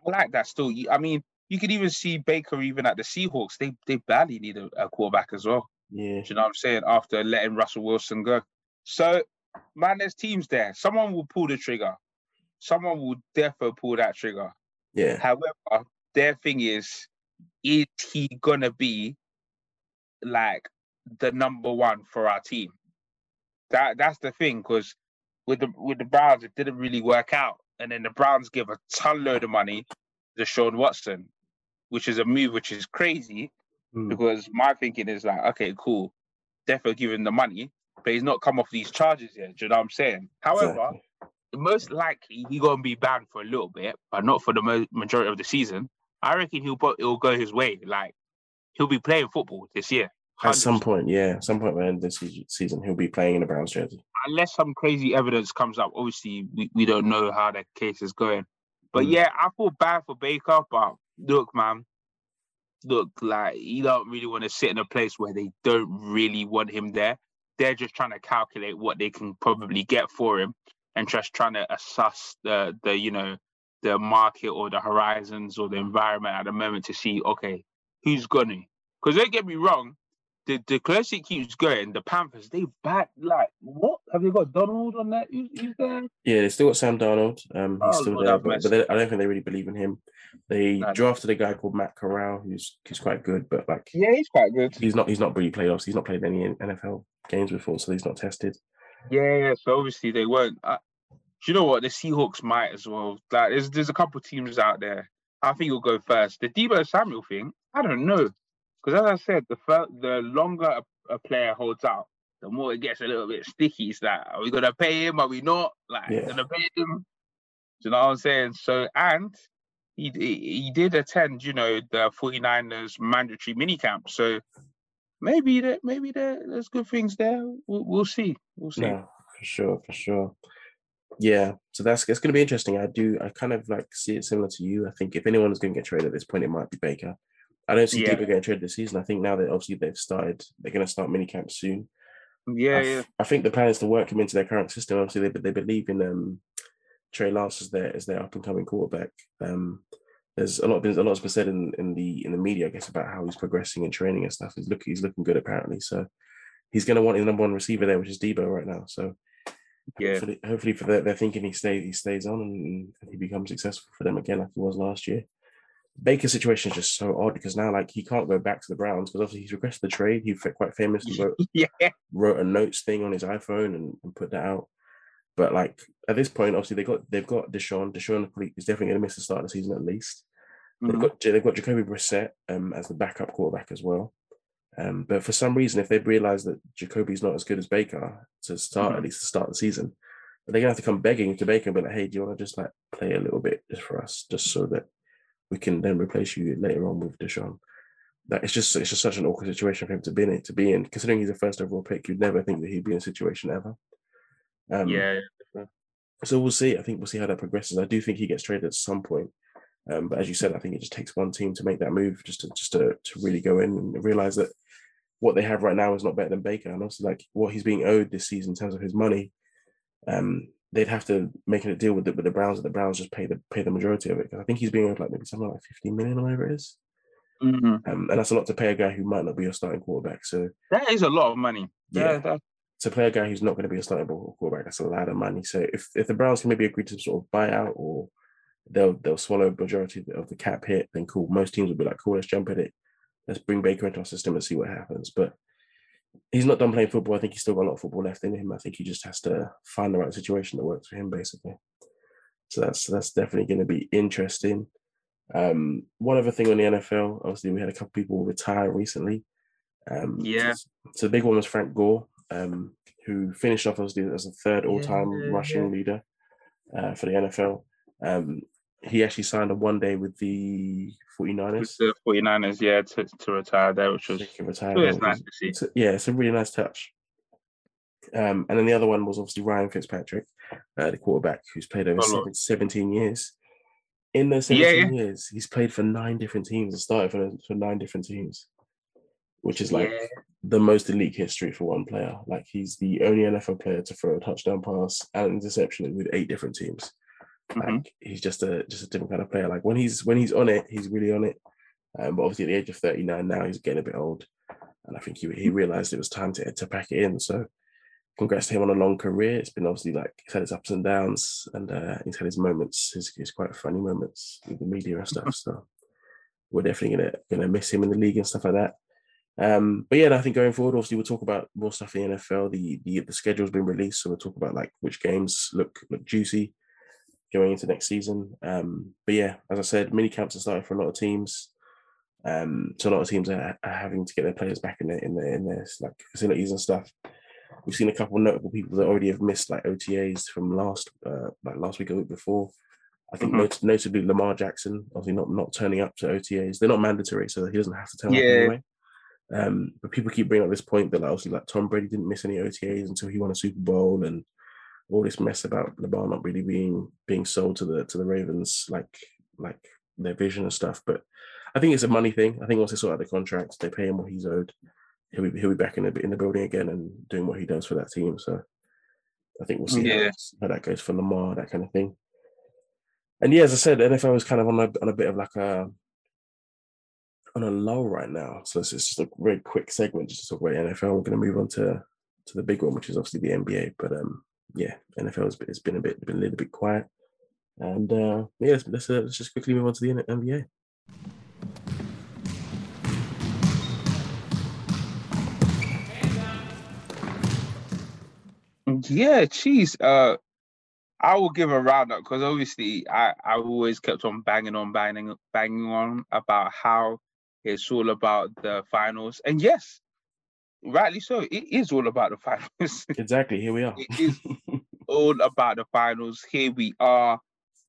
I like that still. I mean, you could even see Baker even at the Seahawks. They they badly need a, a quarterback as well. Yeah. Do you know what I'm saying? After letting Russell Wilson go. So, man, there's teams there. Someone will pull the trigger. Someone will definitely pull that trigger. Yeah. However, their thing is, is he gonna be like the number one for our team? That that's the thing, because with the with the Browns, it didn't really work out. And then the Browns give a ton load of money to Sean Watson, which is a move which is crazy mm. because my thinking is like, okay, cool, definitely giving the money, but he's not come off these charges yet. Do you know what I'm saying? However, exactly. most likely he's gonna be banned for a little bit, but not for the mo- majority of the season. I reckon he'll he'll go his way. Like he'll be playing football this year. 100%. At some point, yeah, some point by the end of this season, he'll be playing in a Browns jersey. Unless some crazy evidence comes up, obviously we, we don't know how the case is going. But mm. yeah, I feel bad for Baker, but look, man, look, like you don't really want to sit in a place where they don't really want him there. They're just trying to calculate what they can probably get for him and just trying to assess the the you know the market or the horizons or the environment at the moment to see okay who's gonna because don't get me wrong the, the closer it keeps going, the Panthers they back like what? Have they got Darnold on that? Who's, who's there? Yeah, they still got Sam Darnold. Um, he's oh, still there, but, but they, I don't think they really believe in him. They no. drafted a guy called Matt Corral, who's who's quite good, but like yeah, he's quite good. He's not he's not really played off. He's not played any NFL games before, so he's not tested. Yeah, yeah. So obviously they weren't. Uh, you know what? The Seahawks might as well. Like, there's there's a couple teams out there. I think you'll go first. The Deebo Samuel thing, I don't know. Because as I said, the fir- the longer a, a, player holds out, the more it gets a little bit sticky. It's like, are we gonna pay him? Are we not? Like, yeah. gonna pay him? Do you know what I'm saying? So, and he he did attend, you know, the 49ers mandatory mini camp. So maybe that maybe there, there's good things there. We'll, we'll see. We'll see. for sure, for sure. Yeah, so that's it's going to be interesting. I do, I kind of like see it similar to you. I think if anyone is going to get traded at this point, it might be Baker. I don't see Yeah. Deebo getting traded this season. I think now that obviously they've started, they're going to start mini camp soon. Yeah, I, yeah. f- I think the plan is to work him into their current system. Obviously, they, they believe in um, Trey Lance as their as their up and coming quarterback. Um, there's a lot been a lot's been said in, in the in the media, I guess, about how he's progressing and training and stuff. He's looking he's looking good apparently. So he's going to want his number one receiver there, which is Deebo right now. So Yeah. hopefully, hopefully for that, they're thinking he stays he stays on and, and he becomes successful for them again like he was last year. Baker's situation is just so odd because now like he can't go back to the Browns because obviously he's requested the trade. He quite famously wrote Yeah. wrote a notes thing on his iPhone and, and put that out. But like at this point, obviously they got they've got Deshaun. Deshaun is definitely going to miss the start of the season at least. They've Mhm. got they've got Jacoby Brissett um, as the backup quarterback as well. Um, but for some reason, if they've realised that Jacoby's not as good as Baker to start Mhm. at least to start the season, they're gonna have to come begging to Baker and be like, "Hey, do you want to just like play a little bit just for us, just so that we can then replace you later on with Deshaun?" That it's just it's just such an awkward situation for him to be in. To be in, considering he's a first overall pick, you'd never think that he'd be in a situation ever. Um, yeah. so we'll see. I think we'll see how that progresses. I do think he gets traded at some point. Um, but as you said, I think it just takes one team to make that move, just to just to, to really go in and realize that what they have right now is not better than Baker, and also like what he's being owed this season in terms of his money. Um, they'd have to make a deal with it with the Browns, and the Browns just pay the pay the majority of it. 'Cause I think he's being owed like maybe something like fifteen million or whatever it is, Mhm. um, and that's a lot to pay a guy who might not be your starting quarterback. So That is a lot of money. Yeah. Yeah. that- to play a guy who's not going to be a starting quarterback, that's a lot of money. So if, if the Browns can maybe agree to sort of buyout or they'll they'll swallow a majority of the, of the cap hit, then cool. Most teams will be like, cool, let's jump at it. Let's bring Baker into our system and see what happens. But he's not done playing football. I think he's still got a lot of football left in him. I think he just has to find the right situation that works for him, basically. So that's that's definitely going to be interesting. Um, one other thing on the NFL, obviously, we had a couple people retire recently. Um, Yeah. So, the big one was Frank Gore, um, who finished off obviously as the third all-time Yeah, rushing leader uh, for the NFL. Um, he actually signed a one day with the 49ers. With the 49ers, yeah, to, to retire there, which was retire nice to see. it's a- yeah, it's a really nice touch. Um, and then the other one was obviously Ryan Fitzpatrick, uh, the quarterback who's played over Oh, seven- 17 years. In those Yeah, 17 years, he's played for nine different teams and started for, for nine different teams, which is like Yeah. the most elite history for one player. Like he's the only NFL player to throw a touchdown pass and interception with eight different teams. Like Mhm. he's just a just a different kind of player. Like when he's when he's on it, he's really on it. Um, but obviously at the age of 39 now, he's getting a bit old. And I think he, he realized it was time to, to pack it in. So congrats to him on a long career. It's been obviously like he's had his ups and downs and uh, he's had his moments, his, his quite funny moments with the media and stuff. So we're definitely gonna gonna miss him in the league and stuff like that. Um, but yeah, and I think going forward, obviously we'll talk about more stuff in the NFL. The the the schedule's been released, so we'll talk about like which games look look juicy going into next season. Um, but yeah, as I said, mini camps are starting for a lot of teams. Um, so a lot of teams are, are having to get their players back in their in their in their like facilities and stuff. We've seen a couple of notable people that already have missed like OTAs from last uh, like last week or week before. I think Mhm. not- notably Lamar Jackson, obviously not not turning up to OTAs. They're not mandatory, so he doesn't have to turn up anyway. Um, but people keep bringing up this point that like, obviously like Tom Brady didn't miss any OTAs until he won a Super Bowl and all this mess about Lamar not really being being sold to the to the Ravens like like their vision and stuff. But I think it's a money thing. I think once they sort out the contract, they pay him what he's owed. He'll be he'll be back in the in the building again and doing what he does for that team. So I think we'll see how, Yeah. how that goes for Lamar, that kind of thing. And yeah, as I said, NFL is kind of on a on a bit of like a on a lull right now. So it's just a very quick segment just to talk about the NFL. We're going to move on to to the big one, which is obviously the NBA. But um, yeah, NFL has been, it's been a bit been a little bit quiet. And uh, yeah, let's let's, uh, let's just quickly move on to the NBA. Yeah, geez. Uh, I will give a round up because obviously I I always kept on banging on banging banging on about how it's all about the finals, and yes, rightly so. It is all about the finals. Exactly. Here we are. It is all about the finals. Here we are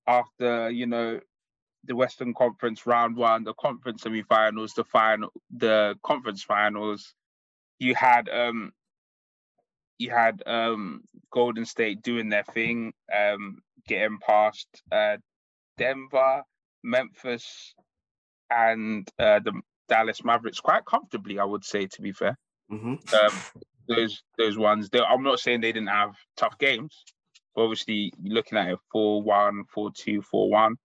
after you know the Western Conference round one, the conference semifinals, the final, the conference finals. You had um you had um, Golden State doing their thing, um, getting past uh, Denver, Memphis, and uh, the Dallas Mavericks quite comfortably, I would say. To be fair, hmm um, those those ones. They, I'm not saying they didn't have tough games. But obviously, looking at it 4-1, 4-2, 4-1.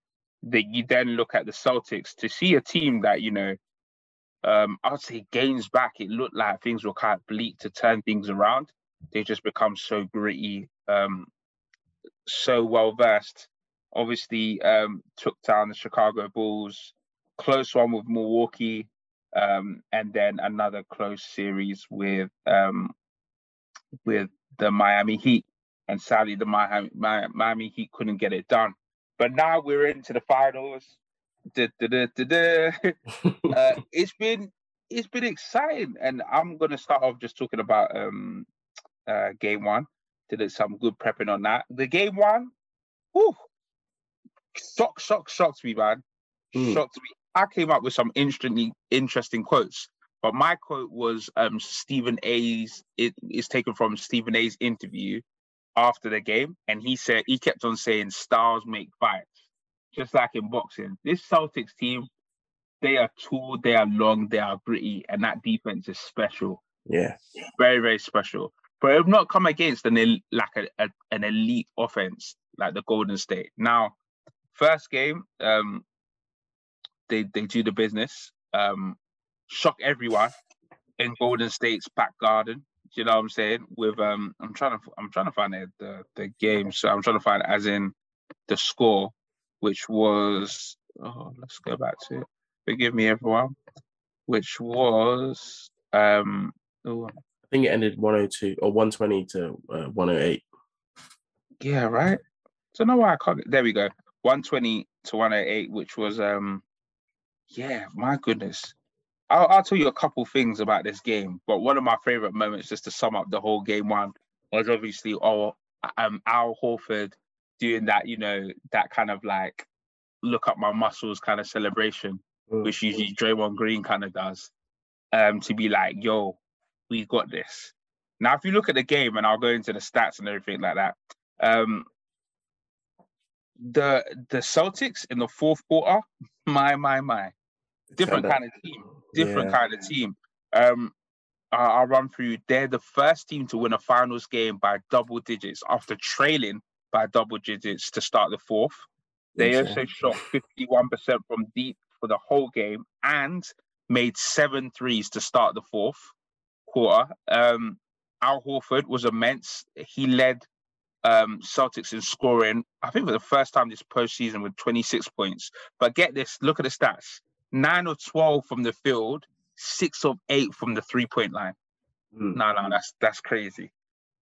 That you then look at the Celtics to see a team that you know. Um, I'd say games back, it looked like things were kind of bleak to turn things around. They just become so gritty, um, so well versed. Obviously, um, took down the Chicago Bulls, close one with Milwaukee, um, and then another close series with um, with the Miami Heat. And sadly, the Miami, Mi- Miami Heat couldn't get it done. But now we're into the finals. Da, da, da. uh, it's been it's been exciting, and I'm gonna start off just talking about um uh game one. Did some good prepping on that. The game one, whew, shock, shock, shocked me, man. Mm. Shocked me. I came up with some interesting, interesting quotes, but my quote was um Stephen A's. It is taken from Stephen A's interview after the game, and he said he kept on saying styles make fights, just like in boxing. This Celtics team, they are tall, they are long, they are gritty, and that defense is special Yeah. very very special. But it have not come against an like a, a- an elite offense like the Golden State. Now, first game, um, they they do the business, um, shock everyone in Golden State's back garden. Do you know what I'm saying? With um, I'm trying to I'm trying to find the the, the game. So I'm trying to find as in the score, which was oh let's go back to it. Forgive me, everyone. Which was um. Oh, I think it ended 102 or 120 to uh, 108. Yeah, right. So no I can't. There we go. 120 to 108, which was um, yeah, my goodness. I'll, I'll tell you a couple things about this game, but one of my favorite moments, just to sum up the whole game one, was obviously oh, um, Al Horford doing that, you know, that kind of like look up my muscles kind of celebration, Mm. which usually Draymond Green kind of does, um, to be like, yo, we got this. Now, if you look at the game, and I'll go into the stats and everything like that, um, the the Celtics in the fourth quarter, my my my, different Kinda- team, different Yeah. kind of team. Um, I- I'll run through. They're the first team to win a finals game by double digits after trailing by double digits to start the fourth. They Okay. also shot 51% from deep for the whole game and made seven threes to start the fourth quarter. Um, Al Horford was immense. He led um, Celtics in scoring, I think for the first time this postseason with 26 points. But get this, look at the stats. Nine of 12 from the field, six of eight from the three-point line. Mm. No, no, that's that's crazy.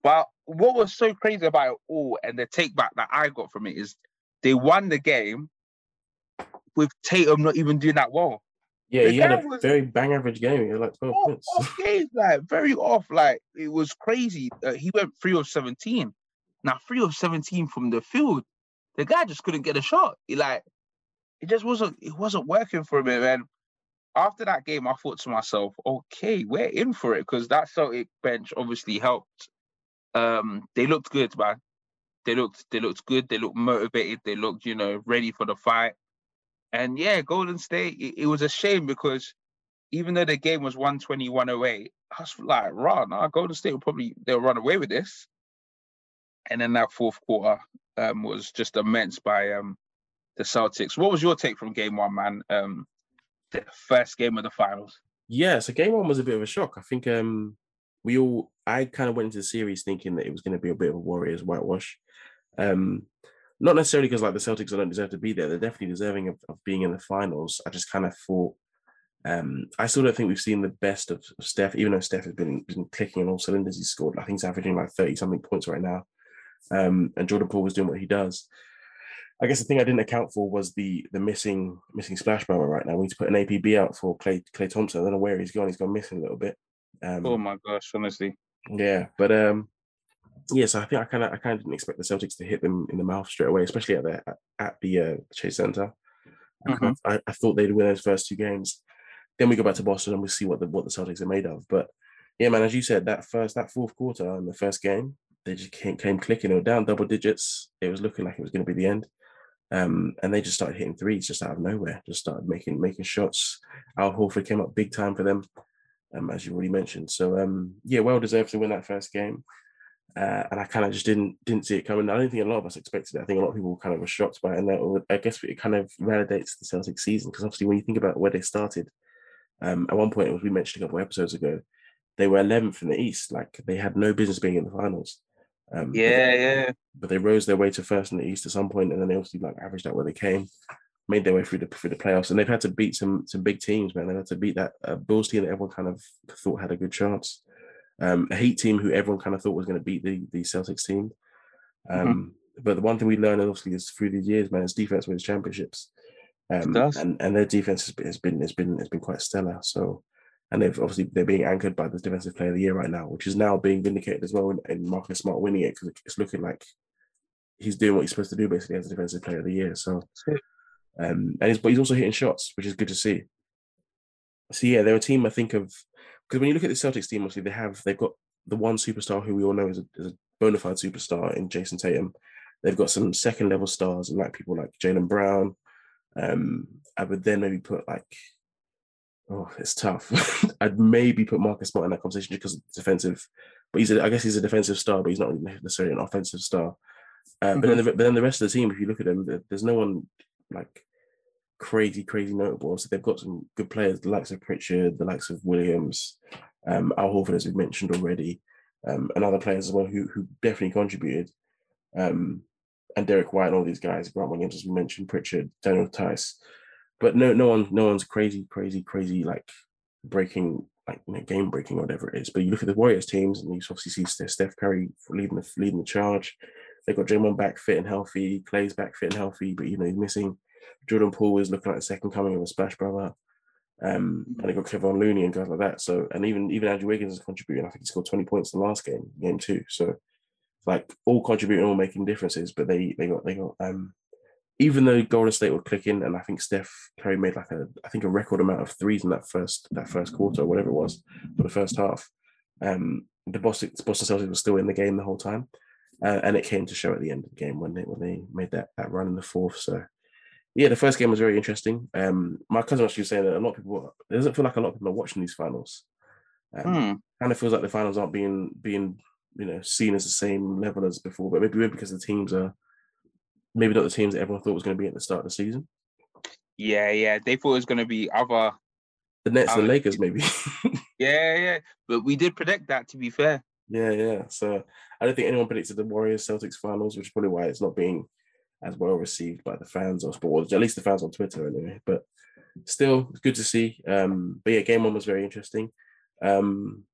But what was so crazy about it all, and the take back that I got from it is they won the game with Tatum not even doing that well. Yeah, The he had a was- very bang average game. He had like 12 Off, points. off game, like very off. Like it was crazy. Uh, he went three of 17. Now three of 17 from the field. The guy just couldn't get a shot. He like it just wasn't it wasn't working for him. And after that game, I thought to myself, okay, we're in for it because that Celtic bench obviously helped. Um, they looked good, man. They looked they looked good. They looked motivated. They looked, you know, ready for the fight. And yeah, Golden State, it, it was a shame because even though the game was 121 away, I was like, run, nah, Golden State will probably they'll run away with this. And then that fourth quarter um, was just immense by um, the Celtics. What was your take from game one, man? Um, the first game of the finals. Yeah, so game one was a bit of a shock. I think um we all I kind of went into the series thinking that it was going to be a bit of a Warriors whitewash. Um not necessarily because like the Celtics don't deserve to be there. They're definitely deserving of, of being in the finals. I just kind of thought um I still don't think we've seen the best of, of Steph, even though Steph has been, been clicking on all cylinders. He's scored, I think he's averaging like 30 something points right now. Um and Jordan Poole was doing what he does. I guess the thing I didn't account for was the the missing missing splash moment right now. We need to put an APB out for Klay Klay Thompson. I don't know where he's gone. He's gone missing a little bit. Um, Oh my gosh, honestly. yeah, but um, yeah. So I think I kind of I kind of didn't expect the Celtics to hit them in the mouth straight away, especially at the at, at the uh, Chase Center. I, of- I, I thought they'd win those first two games. Then we go back to Boston and we see what the what the Celtics are made of. But yeah, man, as you said, that first that fourth quarter in the first game, they just came, came clicking. They were down double digits. It was looking like it was going to be the end. Um, and they just started hitting threes just out of nowhere. Just started making making shots. Al Horford came up big time for them, um, as you already mentioned. So um, yeah, well deserved to win that first game. Uh, and I kind of just didn't didn't see it coming. I don't think a lot of us expected it. I think a lot of people kind of were shocked by it, and that, I guess it kind of validates the Celtics season because obviously when you think about where they started, um, at one point, as we mentioned a couple of episodes ago, they were 11th in the East. Like they had no business being in the finals. Um, yeah, but, yeah. But they rose their way to first in the East at some point, and then they obviously like averaged out where they came, made their way through the through the playoffs, and they've had to beat some some big teams, man. They had to beat that uh, Bulls team that everyone kind of thought had a good chance, um, a Heat team who everyone kind of thought was going to beat the the Celtics team. Um, mm-hmm. But the one thing we learned, obviously, is through these years, man, is defense wins championships. Um, and and their defense has been has been has been has been quite stellar. So and they've obviously they're being anchored by the defensive player of the year right now, which is now being vindicated as well, and Marcus Smart winning it because it's looking like he's doing what he's supposed to do basically as a defensive player of the year. So, um, and he's but he's also hitting shots, which is good to see. So yeah, they're a team I think of because when you look at the Celtics team, obviously they have they've got the one superstar who we all know is a, is a bona fide superstar in Jayson Tatum. They've got some second level stars and like people like Jaylen Brown. Um, I would then maybe put like oh, it's tough. I'd maybe put Marcus Smart in that conversation because it's defensive, but he's a, I guess he's a defensive star, but he's not necessarily an offensive star. Uh, mm-hmm. But then, the, but then the rest of the team, if you look at them, there's no one like crazy, crazy notable. So they've got some good players, the likes of Pritchard, the likes of Williams, um, Al Horford, as we mentioned already, um, and other players as well who who definitely contributed. Um, and Derrick White and all these guys, Grant Williams, as we mentioned, Pritchard, Daniel Theis but no, no one, no one's crazy, crazy, crazy like breaking, like you know, game breaking or whatever it is. But you look at the Warriors teams, and you obviously see Steph Curry leading the leading the charge. They've got Draymond back fit and healthy, Klay's back fit and healthy, but you know he's missing. Jordan Poole is looking like the second coming of a splash brother. Um, and they got Kevon Looney and guys like that. So, and even even Andrew Wiggins is contributing. I think he scored 20 points in the last game, game two. So, like all contributing, all making differences. But they they got they got um even though Golden State were clicking, and I think Steph Curry made like a, I think a record amount of threes in that first that first quarter, or whatever it was, for the first half. Um, the Boston Boston Celtics were still in the game the whole time, uh, and it came to show at the end of the game when they when they made that that run in the fourth. So, yeah, the first game was very interesting. Um, my cousin actually was saying that a lot of people it doesn't feel like a lot of people are watching these finals. Um, hmm. Kind of feels like the finals aren't being being you know seen as the same level as before, but maybe because the teams are maybe not the teams that everyone thought was going to be at the start of the season. Yeah, yeah, they thought it was going to be other. The Nets, other, the Lakers, maybe. yeah, yeah, but we did predict that. To be fair. Yeah, yeah. So I don't think anyone predicted the Warriors Celtics finals, which is probably why it's not being as well received by the fans or sports, at least the fans on Twitter anyway. But still, it's good to see. Um, but yeah, game one was very interesting. Um,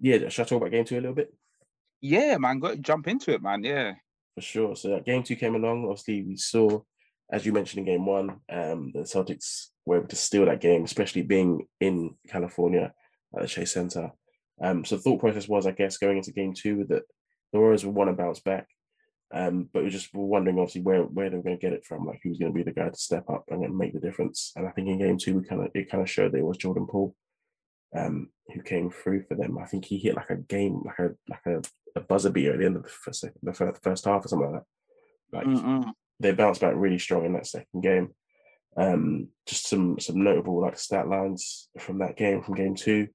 yeah, should I talk about game two a little bit? Yeah, man, go jump into it, man. Yeah for sure. So that game two came along. Obviously, we saw, as you mentioned in game one, um, the Celtics were able to steal that game, especially being in California at the Chase Center. Um, so the thought process was, I guess, going into game two that the Warriors would want to bounce back. Um, but we just wondering, obviously, where where they were going to get it from, like who's going to be the guy to step up and make the difference. And I think in game two, we kind of it kind of showed that it was Jordan Poole, um, who came through for them. I think he hit like a game, like a like a a buzzer beater at the end of the first, the first half or something like that. Like Mm-mm. they bounced back really strong in that second game. Um, just some some notable like stat lines from that game from game two.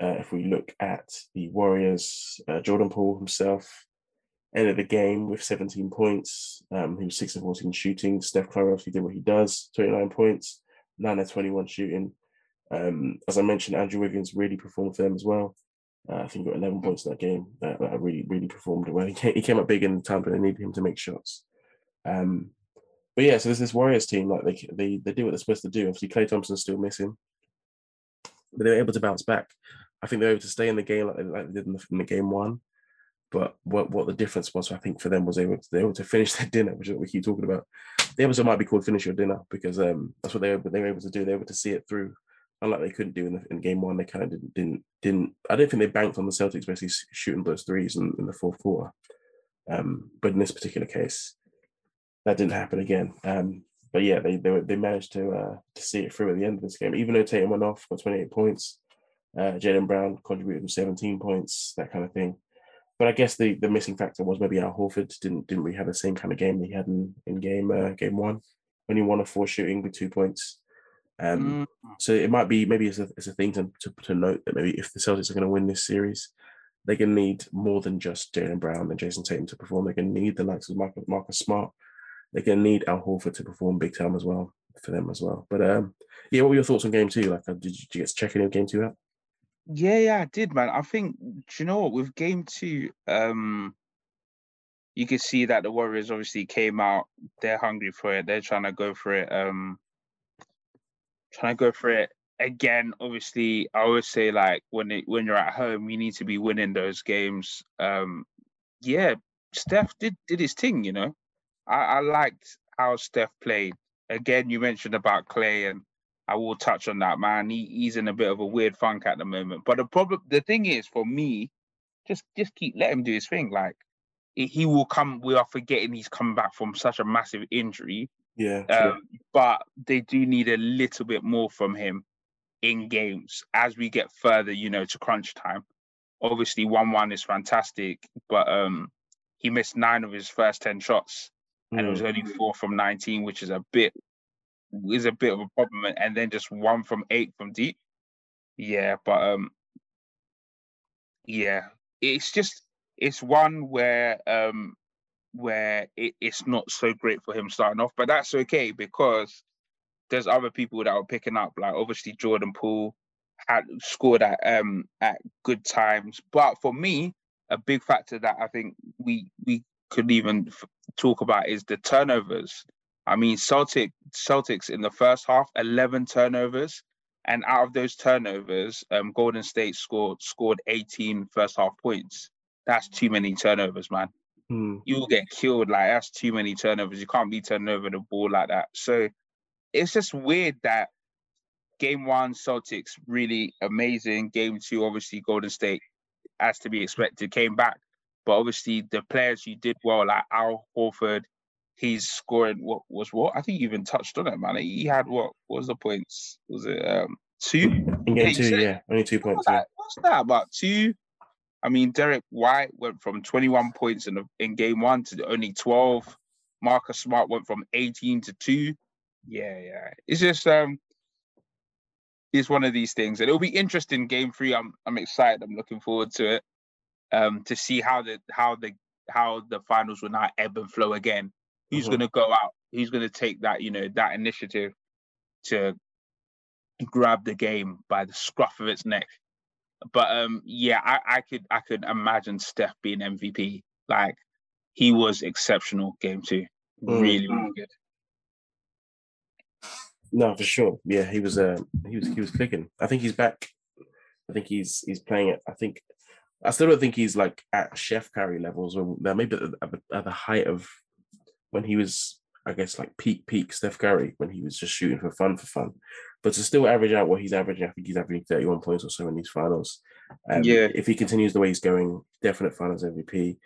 Uh, if we look at the Warriors, uh, Jordan Poole himself ended the game with 17 points. Um, he was 6 and 14 shooting. Steph Curry obviously did what he does, 29 points, 9 and 21 shooting. Um, as I mentioned, Andrew Wiggins really performed for them as well. Uh, I think got 11 points in that game. That, really, really performed well. He came, he came up big in the time, but they needed him to make shots. Um, but yeah, so there's this Warriors team, like they they they do what they're supposed to do. Obviously, Klay Thompson's still missing, but they were able to bounce back. I think they were able to stay in the game like they, like they did in the, in the, game one. But what what the difference was, I think, for them was they were they were able to finish their dinner, which is what we keep talking about. The episode might be called "Finish Your Dinner" because um, that's what they were they were able to do. They were able to see it through unlike they couldn't do in, the, in game one, they kind of didn't, didn't, didn't. I don't think they banked on the Celtics basically shooting those threes in, in the fourth quarter. Um, but in this particular case, that didn't happen again. Um, but yeah, they they, they managed to uh, to see it through at the end of this game. Even though Tatum went off for 28 points, Uh, Jaylen Brown contributed with 17 points, that kind of thing. But I guess the the missing factor was maybe Al Horford didn't didn't really have the same kind of game that he had in, in game uh, game one he won a four shooting with two points. Um, mm. So it might be maybe it's a, it's a thing to, to, to note that maybe if the Celtics are going to win this series, they're going to need more than just Jaylen Brown and Jayson Tatum to perform. They're going to need the likes of Marcus, Marcus Smart. They're going to need Al Horford to perform big time as well for them as well. But um, yeah, what were your thoughts on game two? Like, uh, did you, did you get to check any of game two out? Yeah, yeah, I did, man. I think do you know what with game two, um, you could see that the Warriors obviously came out. They're hungry for it. They're trying to go for it. Um, trying to go for it again. Obviously, I always say like when it, when you're at home, you need to be winning those games. Um, yeah, Steph did did his thing. You know, I, I liked how Steph played. Again, you mentioned about Klay, and I will touch on that, man. He, he's in a bit of a weird funk at the moment. But the problem, the thing is, for me, just just keep let him do his thing. Like he will come. We are forgetting he's come back from such a massive injury. Yeah. Um, but they do need a little bit more from him in games as we get further, you know, to crunch time. Obviously, one one is fantastic, but um, he missed nine of his first ten shots, and mm. it was only mm. four from nineteen, which is a bit is a bit of a problem, and then just one from eight from deep. Yeah, but um, yeah, it's just it's one where um where it, it's not so great for him starting off, but that's okay because there's other people that are picking up, like obviously Jordan Poole had scored at um at good times, but for me, a big factor that I think we we could even f- talk about is the turnovers. I mean, Celtic Celtics in the first half, eleven turnovers, and out of those turnovers, um, Golden State scored scored 18 first half points. That's too many turnovers, man. Hmm. You will get killed. Like that's too many turnovers. You can't be turning over the ball like that. So it's just weird that game one Celtics really amazing. Game two, obviously Golden State, as to be expected, came back. But obviously the players who did well, like Al Horford, he's scoring what was what? I think you even touched on it, man. He had what, what was the points? Was it um two? In game two, yeah. Only two points. What's that? What's that? About two? I mean, Derrick White went from 21 points in the, in game one to only 12. Marcus Smart went from 18 to two. Yeah, yeah. It's just um it's one of these things. And it'll be interesting game three. I'm I'm excited. I'm looking forward to it. Um to see how the how the how the finals will now ebb and flow again who's mm-hmm. going to go out, who's going to take that, you know, that initiative to grab the game by the scruff of its neck. But um, yeah, I, I could I could imagine Steph being MVP. Like he was exceptional game two, mm. really really good. No, for sure. Yeah, he was. Uh, he was. He was clicking. I think he's back. I think he's he's playing it. I think. I still don't think he's like at Chef Curry levels, or maybe at the, at the height of when he was, I guess, like peak peak Steph Curry when he was just shooting for fun for fun. But to still average out what he's averaging, I think he's averaging 31 points or so in these finals. Um, yeah. If he continues the way he's going, definite finals MVP.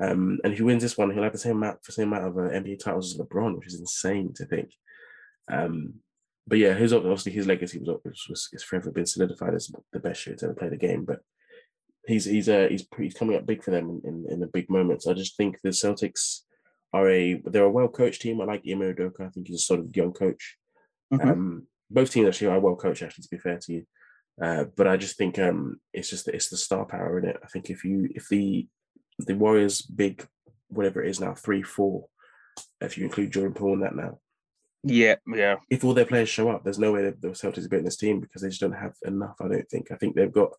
Um, and if he wins this one, he'll have the same amount, the same amount of uh, NBA titles as LeBron, which is insane to think. Um, but yeah, his obviously his legacy was, was, was forever been solidified as the best shooter to ever play the game. But he's he's uh, he's he's coming up big for them in, in, in the big moments. I just think the Celtics are a they're a well coached team. I like Ime Udoka. I think he's a sort of young coach. Mm-hmm. Um, both teams actually are well coached. Actually, to be fair to you, uh, but I just think um, it's just it's the star power in it. I think if you if the the Warriors big whatever it is now three four, if you include Jordan Poole in that now. Yeah, yeah. If all their players show up, there's no way that the Celtics are beating this team because they just don't have enough. I don't think. I think they've got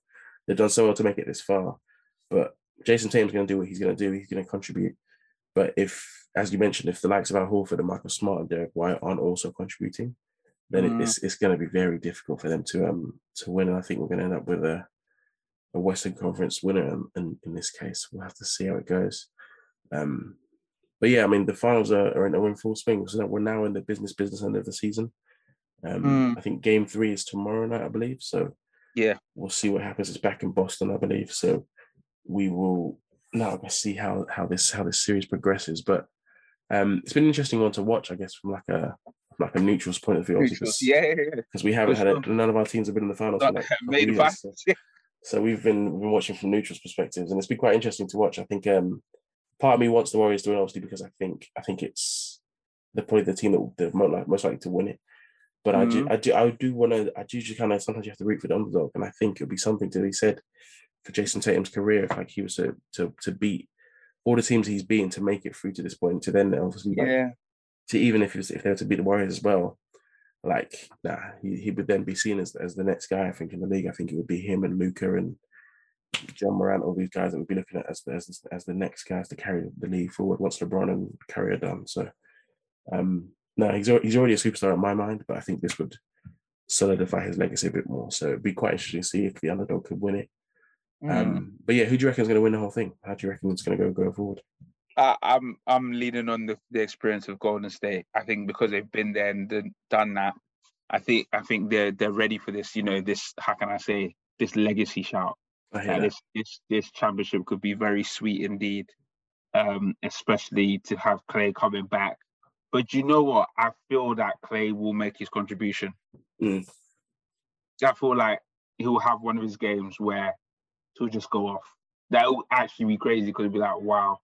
they've done so well to make it this far, but Jayson Tatum's going to do what he's going to do. He's going to contribute. But if as you mentioned, if the likes of Al Horford and Michael Smart and Derrick White aren't also contributing, then mm. it's it's going to be very difficult for them to um to win. And I think we're going to end up with a a Western Conference winner. And in, in, this case, we'll have to see how it goes. Um, but yeah, I mean the finals are, are, in, are in full swing. So we're now in the business business end of the season. Um, mm. I think Game Three is tomorrow night, I believe. So yeah, we'll see what happens. It's back in Boston, I believe. So we will now see how how this how this series progresses. But um, it's been an interesting one to watch, I guess, from like a like a neutral's point of view, obviously, Neutrals. 'cause- Yeah, yeah, yeah. because we haven't For had it. None of our teams have been in the finals. Like made years, so, so we've been we've been watching from neutrals perspectives, and it's been quite interesting to watch. I think um, part of me wants the Warriors to win, obviously, because I think I think it's they're probably the team that they're most, like, most likely to win it. But I do, I do, I do want to. I do just kind of sometimes you have to root for the underdog, and I think it'll be something to be said for Jayson Tatum's career if like he was to to to beat all the teams he's beaten to make it through to this point, to then obviously like, Yeah, to even if was, if they were to beat the Warriors as well, like nah, he, he would then be seen as, as the next guy. I think in the league, I think it would be him and Luka and John Morant, all these guys that would be looking at as the, as, as the next guys to carry the league forward once LeBron and Curry are done. So, um, no, he's he's already a superstar in my mind, but I think this would solidify his legacy a bit more. So it'd be quite interesting to see if the underdog could win it. Mm. Um, but yeah, who do you reckon is going to win the whole thing? How do you reckon it's going to go going forward? I, I'm I'm leaning on the, the experience of Golden State. I think because they've been there and done- that, I think I think they're they're ready for this. You know, this how can I say this legacy shout? Like, this this this championship could be very sweet indeed, um, especially to have Klay coming back. But you know what? I feel that Klay will make his contribution. Mm. I feel like he'll have one of his games where he'll just go off. That will actually be crazy because it'll be like, wow.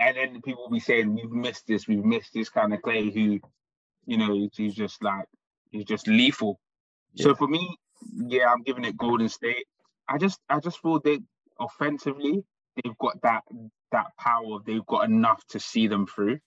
And then people will be saying, we've missed this, we've missed this kind of Klay who, you know, he's- just like, he's just lethal. So for me, yeah, I'm giving it Golden State. I just I just feel they offensively they've got that that power. They've got enough to see them through.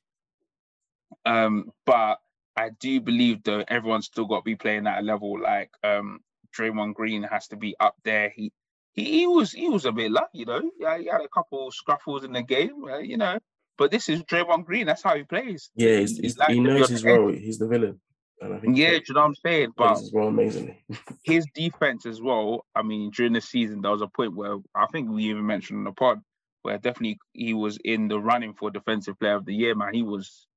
Um, but I do believe though everyone's still got to be playing at a level like um Draymond Green has to be up there. He he, he was he was a bit lucky, you know. Yeah, he had a couple scruffles in the game, uh, you know. But this is Draymond Green. That's how he plays. Yeah, he's, He- he's, he knows his role. He's the villain. And I think Yeah, you know what I'm saying? But plays his role amazingly. his defense as well. I mean, during the season, there was a point where I think we even mentioned on the pod where definitely he was in the running for defensive player of the year. Man, he was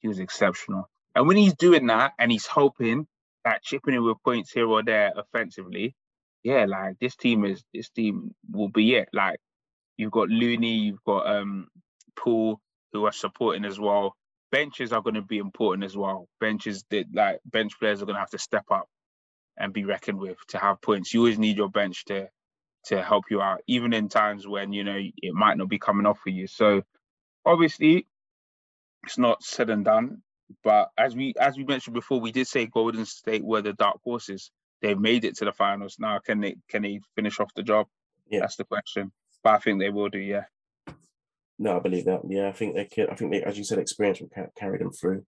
he was exceptional. And when he's doing that and he's hoping that chipping in with points here or there offensively, yeah, like this team is this team will be it. Like you've got Looney, you've got um Poole who are supporting as well. Benches are going to be important as well. Benches that like bench players are going to have to step up and be reckoned with to have points. You always need your bench to to help you out, even in times when you know it might not be coming off for you. So obviously, it's not said and done. But as we as we mentioned before, we did say Golden State were the dark horses. They've made it to the finals. Now, can they can they finish off the job? Yeah. That's the question. But I think they will do. Yeah. No, I believe that. Yeah, I think they can. I think they, as you said, experience will carry them through.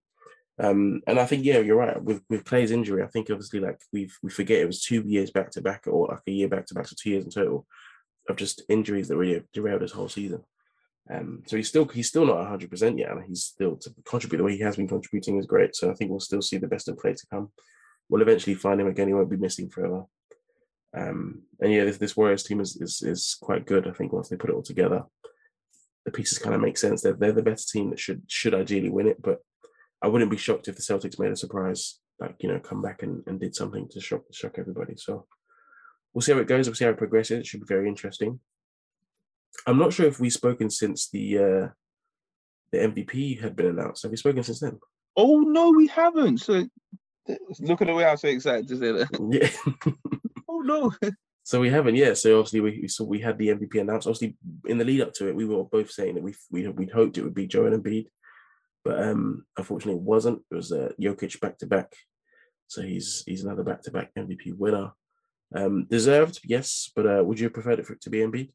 Um, and I think yeah, you're right. With with Klay's injury, I think obviously like we we forget it was two years back to back, or like a year back to back, so two years in total of just injuries that really derailed his whole season. Um, so he's still he's still not 100 percent yet, and he's still to contribute the way he has been contributing is great. So I think we'll still see the best of Clay to come. We'll eventually find him again. He won't be missing forever. Um, and yeah, this, this Warriors team is, is is quite good. I think once they put it all together, the pieces kind of make sense. They're they're the best team that should should ideally win it. But I wouldn't be shocked if the Celtics made a surprise, like you know, come back and, and did something to shock shock everybody. So we'll see how it goes. We'll see how it progresses. It should be very interesting. I'm not sure if we've spoken since the uh the MVP had been announced. Have we spoken since then? Oh no, we haven't. So look at the way I'm so excited to say that. Yeah. Oh no. So we haven't, yeah. So obviously we we- so we had the MVP announced. Obviously, in the lead up to it, we were both saying that we we we'd hoped it would be Joel Embiid, but um, unfortunately, it wasn't. It was uh, Jokic back to back, so he's he's another back to back MVP winner. Um, deserved, yes, but uh, would you have preferred it for it to be Embiid?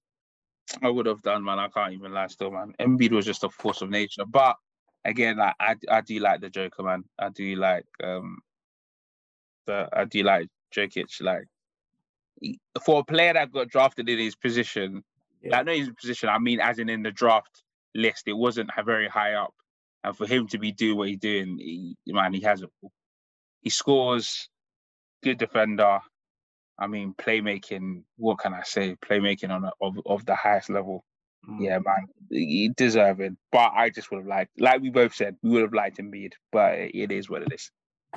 I would have done, man. I can't even lie, still, man. Embiid was just a force of nature. But again, like I, I do like the Joker, man. I do like um, the I do like Jokic. Like for a player that got drafted in his position, Yeah. like not his position. I mean, as in in the draft list, it wasn't very high up, and for him to be doing what he's doing, he, man, he has it. He scores, good defender. I mean, playmaking. What can I say? Playmaking on a, of of the highest level. Mm. Yeah, man, he deserving. But I just would have liked, like we both said, we would have liked Embiid. But it is what it is.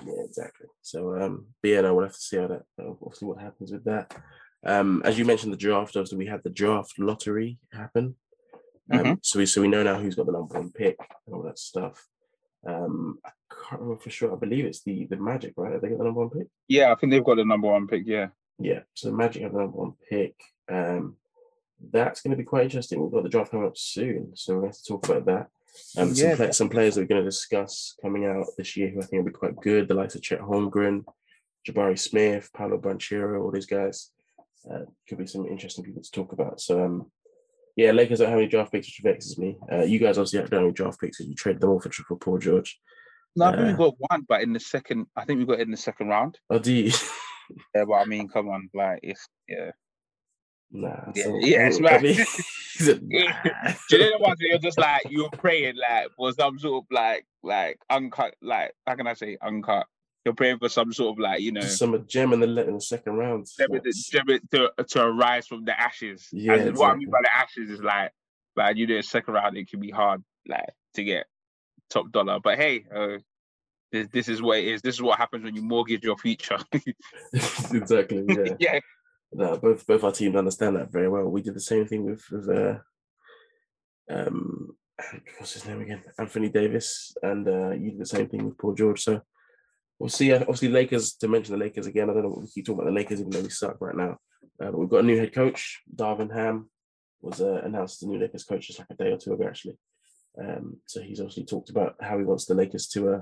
Yeah, exactly. So, um, but yeah, no, we'll have to see how that, uh, we'll see what happens with that. Um, as you mentioned, the draft. Obviously, we had the draft lottery happen. Um, Mhm. so we so we know now who's got the number one pick and all that stuff. Um, I can't remember for sure. I believe it's the the Magic, right? Have they got the number one pick? Yeah, I think they've got the number one pick. Yeah. Yeah. So the Magic have the number one pick. Um, that's going to be quite interesting. We've got the draft coming up soon, so we're going to, to talk about that. Um, Yeah. some, play- some players that we're going to discuss coming out this year who I think will be quite good. The likes of Chet Holmgren, Jabari Smith, Paolo Banchero, all these guys. Uh, could be some interesting people to talk about. So, um, yeah, Lakers don't have any draft picks, which vexes me. Uh, you guys obviously don't have any draft picks because you traded them all for, for Paul George. No, I think Uh, we got one, but in the second, I think we got it in the second round. Oh, do you? Yeah, but I mean, come on, like it's yeah. nah. Yeah, so- yeah, it's I right. mean, he said, nah. Do you know the ones where you're just like you're praying like for some sort of like like uncut like how can I say uncut? You're praying for some sort of like you know Just some gem in the in the second round. gem gem to to arise from the ashes. Yeah, and what I mean by the ashes is like like you know second round it can be hard like to get top dollar. But hey, uh, this this is what it is. This is what happens when you mortgage your future. exactly. Yeah. yeah. No, both both our teams understand that very well. We did the same thing with with uh, um, what's his name again? Anthony Davis, and uh, you did the same thing with Paul George. So we'll see. Uh, Obviously, Lakers. To mention the Lakers again, I don't know what we keep talking about the Lakers, even though we suck right now. Uh, but we've got a new head coach, Darvin Ham, was uh, announced as the new Lakers coach just like a day or two ago, actually. Um, so he's obviously talked about how he wants the Lakers to uh,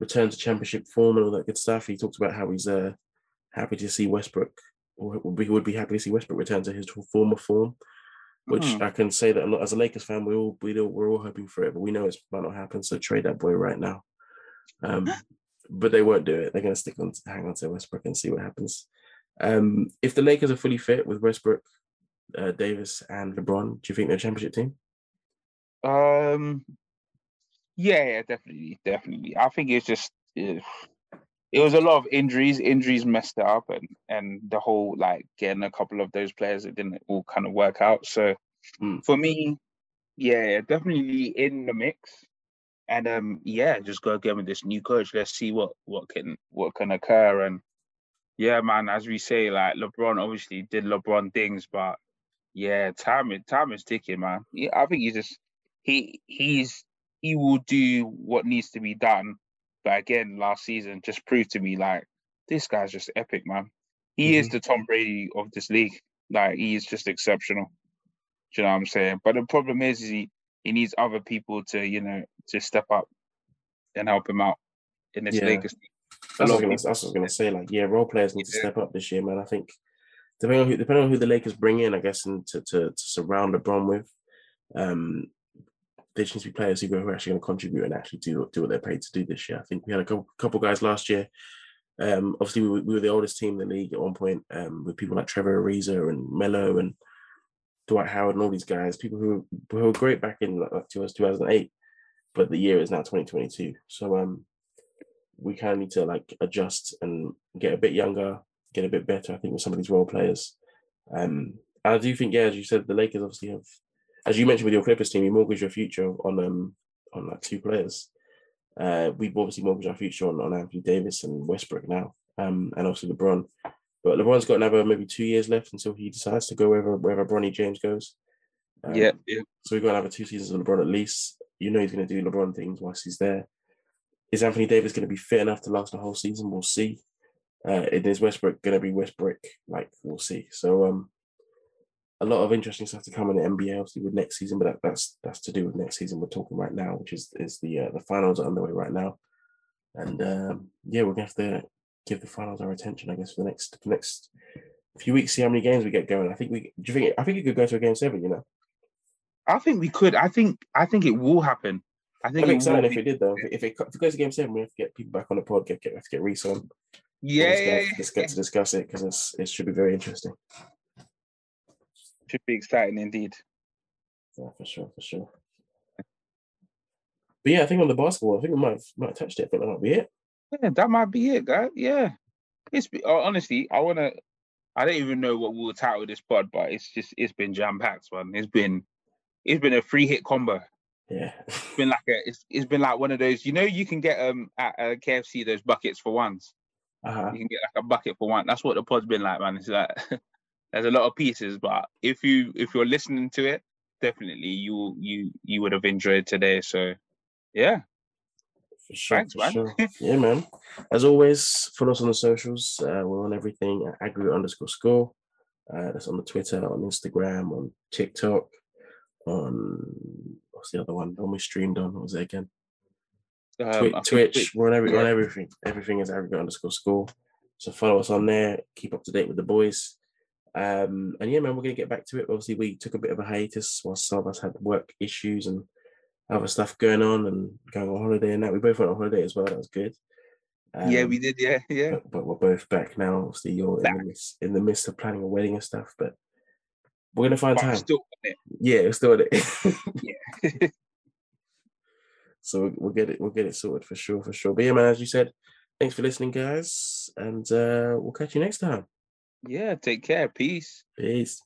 return to championship form and all that good stuff. He talked about how he's uh, happy to see Westbrook, or would be, happy to see Westbrook return to his former form. Which Mhm. I can say that not, as a Lakers fan, we all we we're all hoping for it, but we know it might not happen. So trade that boy right now. Um, but they won't do it. They're going to stick on, hang on to Westbrook and see what happens. Um, if the Lakers are fully fit with Westbrook, uh, Davis, and LeBron, do you think they're a championship team? Um. Yeah, yeah, definitely, definitely. I think it's just it was a lot of injuries. Injuries messed it up, and and the whole like getting a couple of those players it didn't all kind of work out. So Mm. for me, yeah, definitely in the mix. And um, yeah, just go again with this new coach. Let's see what what can what can occur. And yeah, man, as we say, like LeBron obviously did LeBron things, but yeah, time is time is ticking, man. Yeah, I think he just he he's he will do what needs to be done. But again, last season just proved to me like this guy's just epic, man. He is the Tom Brady of this league. Like he is just exceptional. Do you know what I'm saying? But the problem is, is he he needs other people to you know to step up and help him out in this Yeah. Lakers. That's what, I was gonna, that's what I was gonna say. Like, yeah, role players need to step up this year, man. I think depending on who depending on who the Lakers bring in, I guess, and to to, to surround LeBron with, um, there just needs to be players who are actually going to contribute and actually do do what they're paid to do this year. I think we had a couple, couple guys last year. Um, obviously, we were, we were the oldest team in the league at one point, um, with people like Trevor Ariza and Melo and Dwight Howard and all these guys, people who who were great back in like, like 2008, but the year is now 2022. So um, we kind of need to like adjust and get a bit younger, get a bit better. I think with some of these role players. Um, I do think, yeah, as you said, the Lakers obviously have, as you mentioned with your Clippers team, you mortgage your future on um on like two players. Uh, we've obviously mortgaged our future on, on Anthony Davis and Westbrook now, um, and also LeBron. But LeBron's got another maybe two years left until he decides to go wherever wherever Bronny James goes. Um, yeah, yeah. so we've got another two seasons of LeBron at least. You know he's going to do LeBron things whilst he's there. Is Anthony Davis going to be fit enough to last the whole season? We'll see. Uh, is Westbrook going to be Westbrook? Like we'll see. So um, a lot of interesting stuff to come in the NBA, obviously with next season. But that, that's that's to do with next season. We're talking right now, which is is the uh, the finals are underway right now, and um, yeah, we're gonna have to give the finals our attention, I guess, for the next for the next few weeks. See how many games we get going. I think we. Do you think? I think it could go to a game seven. You know. I think we could. I think I think it will happen. I think I'm it excited if it did though. If it, if it, goes to game seven, we have to get people back on the pod. Get get, have to get Reese on. Yeah, Let's yeah, get, yeah. let's get to discuss it because it's it should be very interesting. Should be exciting indeed. Yeah, for sure, for sure. But yeah, I think on the basketball, I think we might have, might have touched it. I think that might be it. Yeah, that might be it, guys. Yeah, it's uh, honestly, I wanna. I don't even know what we'll title this pod, but it's just it's been jam packed, man. It's been it's been a free hit combo. Yeah, It's been like a it's it's been like one of those. You know, you can get um at uh, KFC those buckets for ones. uh-huh. You can get like a bucket for one. That's what the pod's been like, man. It's like there's a lot of pieces, but if you if you're listening to it, definitely you you you would have enjoyed today. So yeah, For sure, Thanks, for man. sure. yeah, man. As always, follow us on the socials. Uh, we're on everything at aggregate underscore score. Uh, that's on the Twitter, on Instagram, on TikTok, on what's the other one? When we streamed on, what was it again? Um, Twi- I think Twitch. We're on every on everything. Everything is aggregate underscore score. So follow us on there. Keep up to date with the boys. Um, and yeah, man, we're gonna get back to it. Obviously, we took a bit of a hiatus while some of us had work issues and other stuff going on and going on holiday and that. We both went on holiday as well. That was good. yeah, Um, we did. Yeah, yeah. But, but we're both back now. Obviously, you're in the, midst, in the midst of planning a wedding and stuff, but we're gonna find But time. still. Yeah, we're still at it. yeah. so we'll, we'll get it. We'll get it sorted for sure, for sure. But yeah, man, as you said, thanks for listening, guys, and uh, we'll catch you next time. Yeah, take care. Peace. Peace.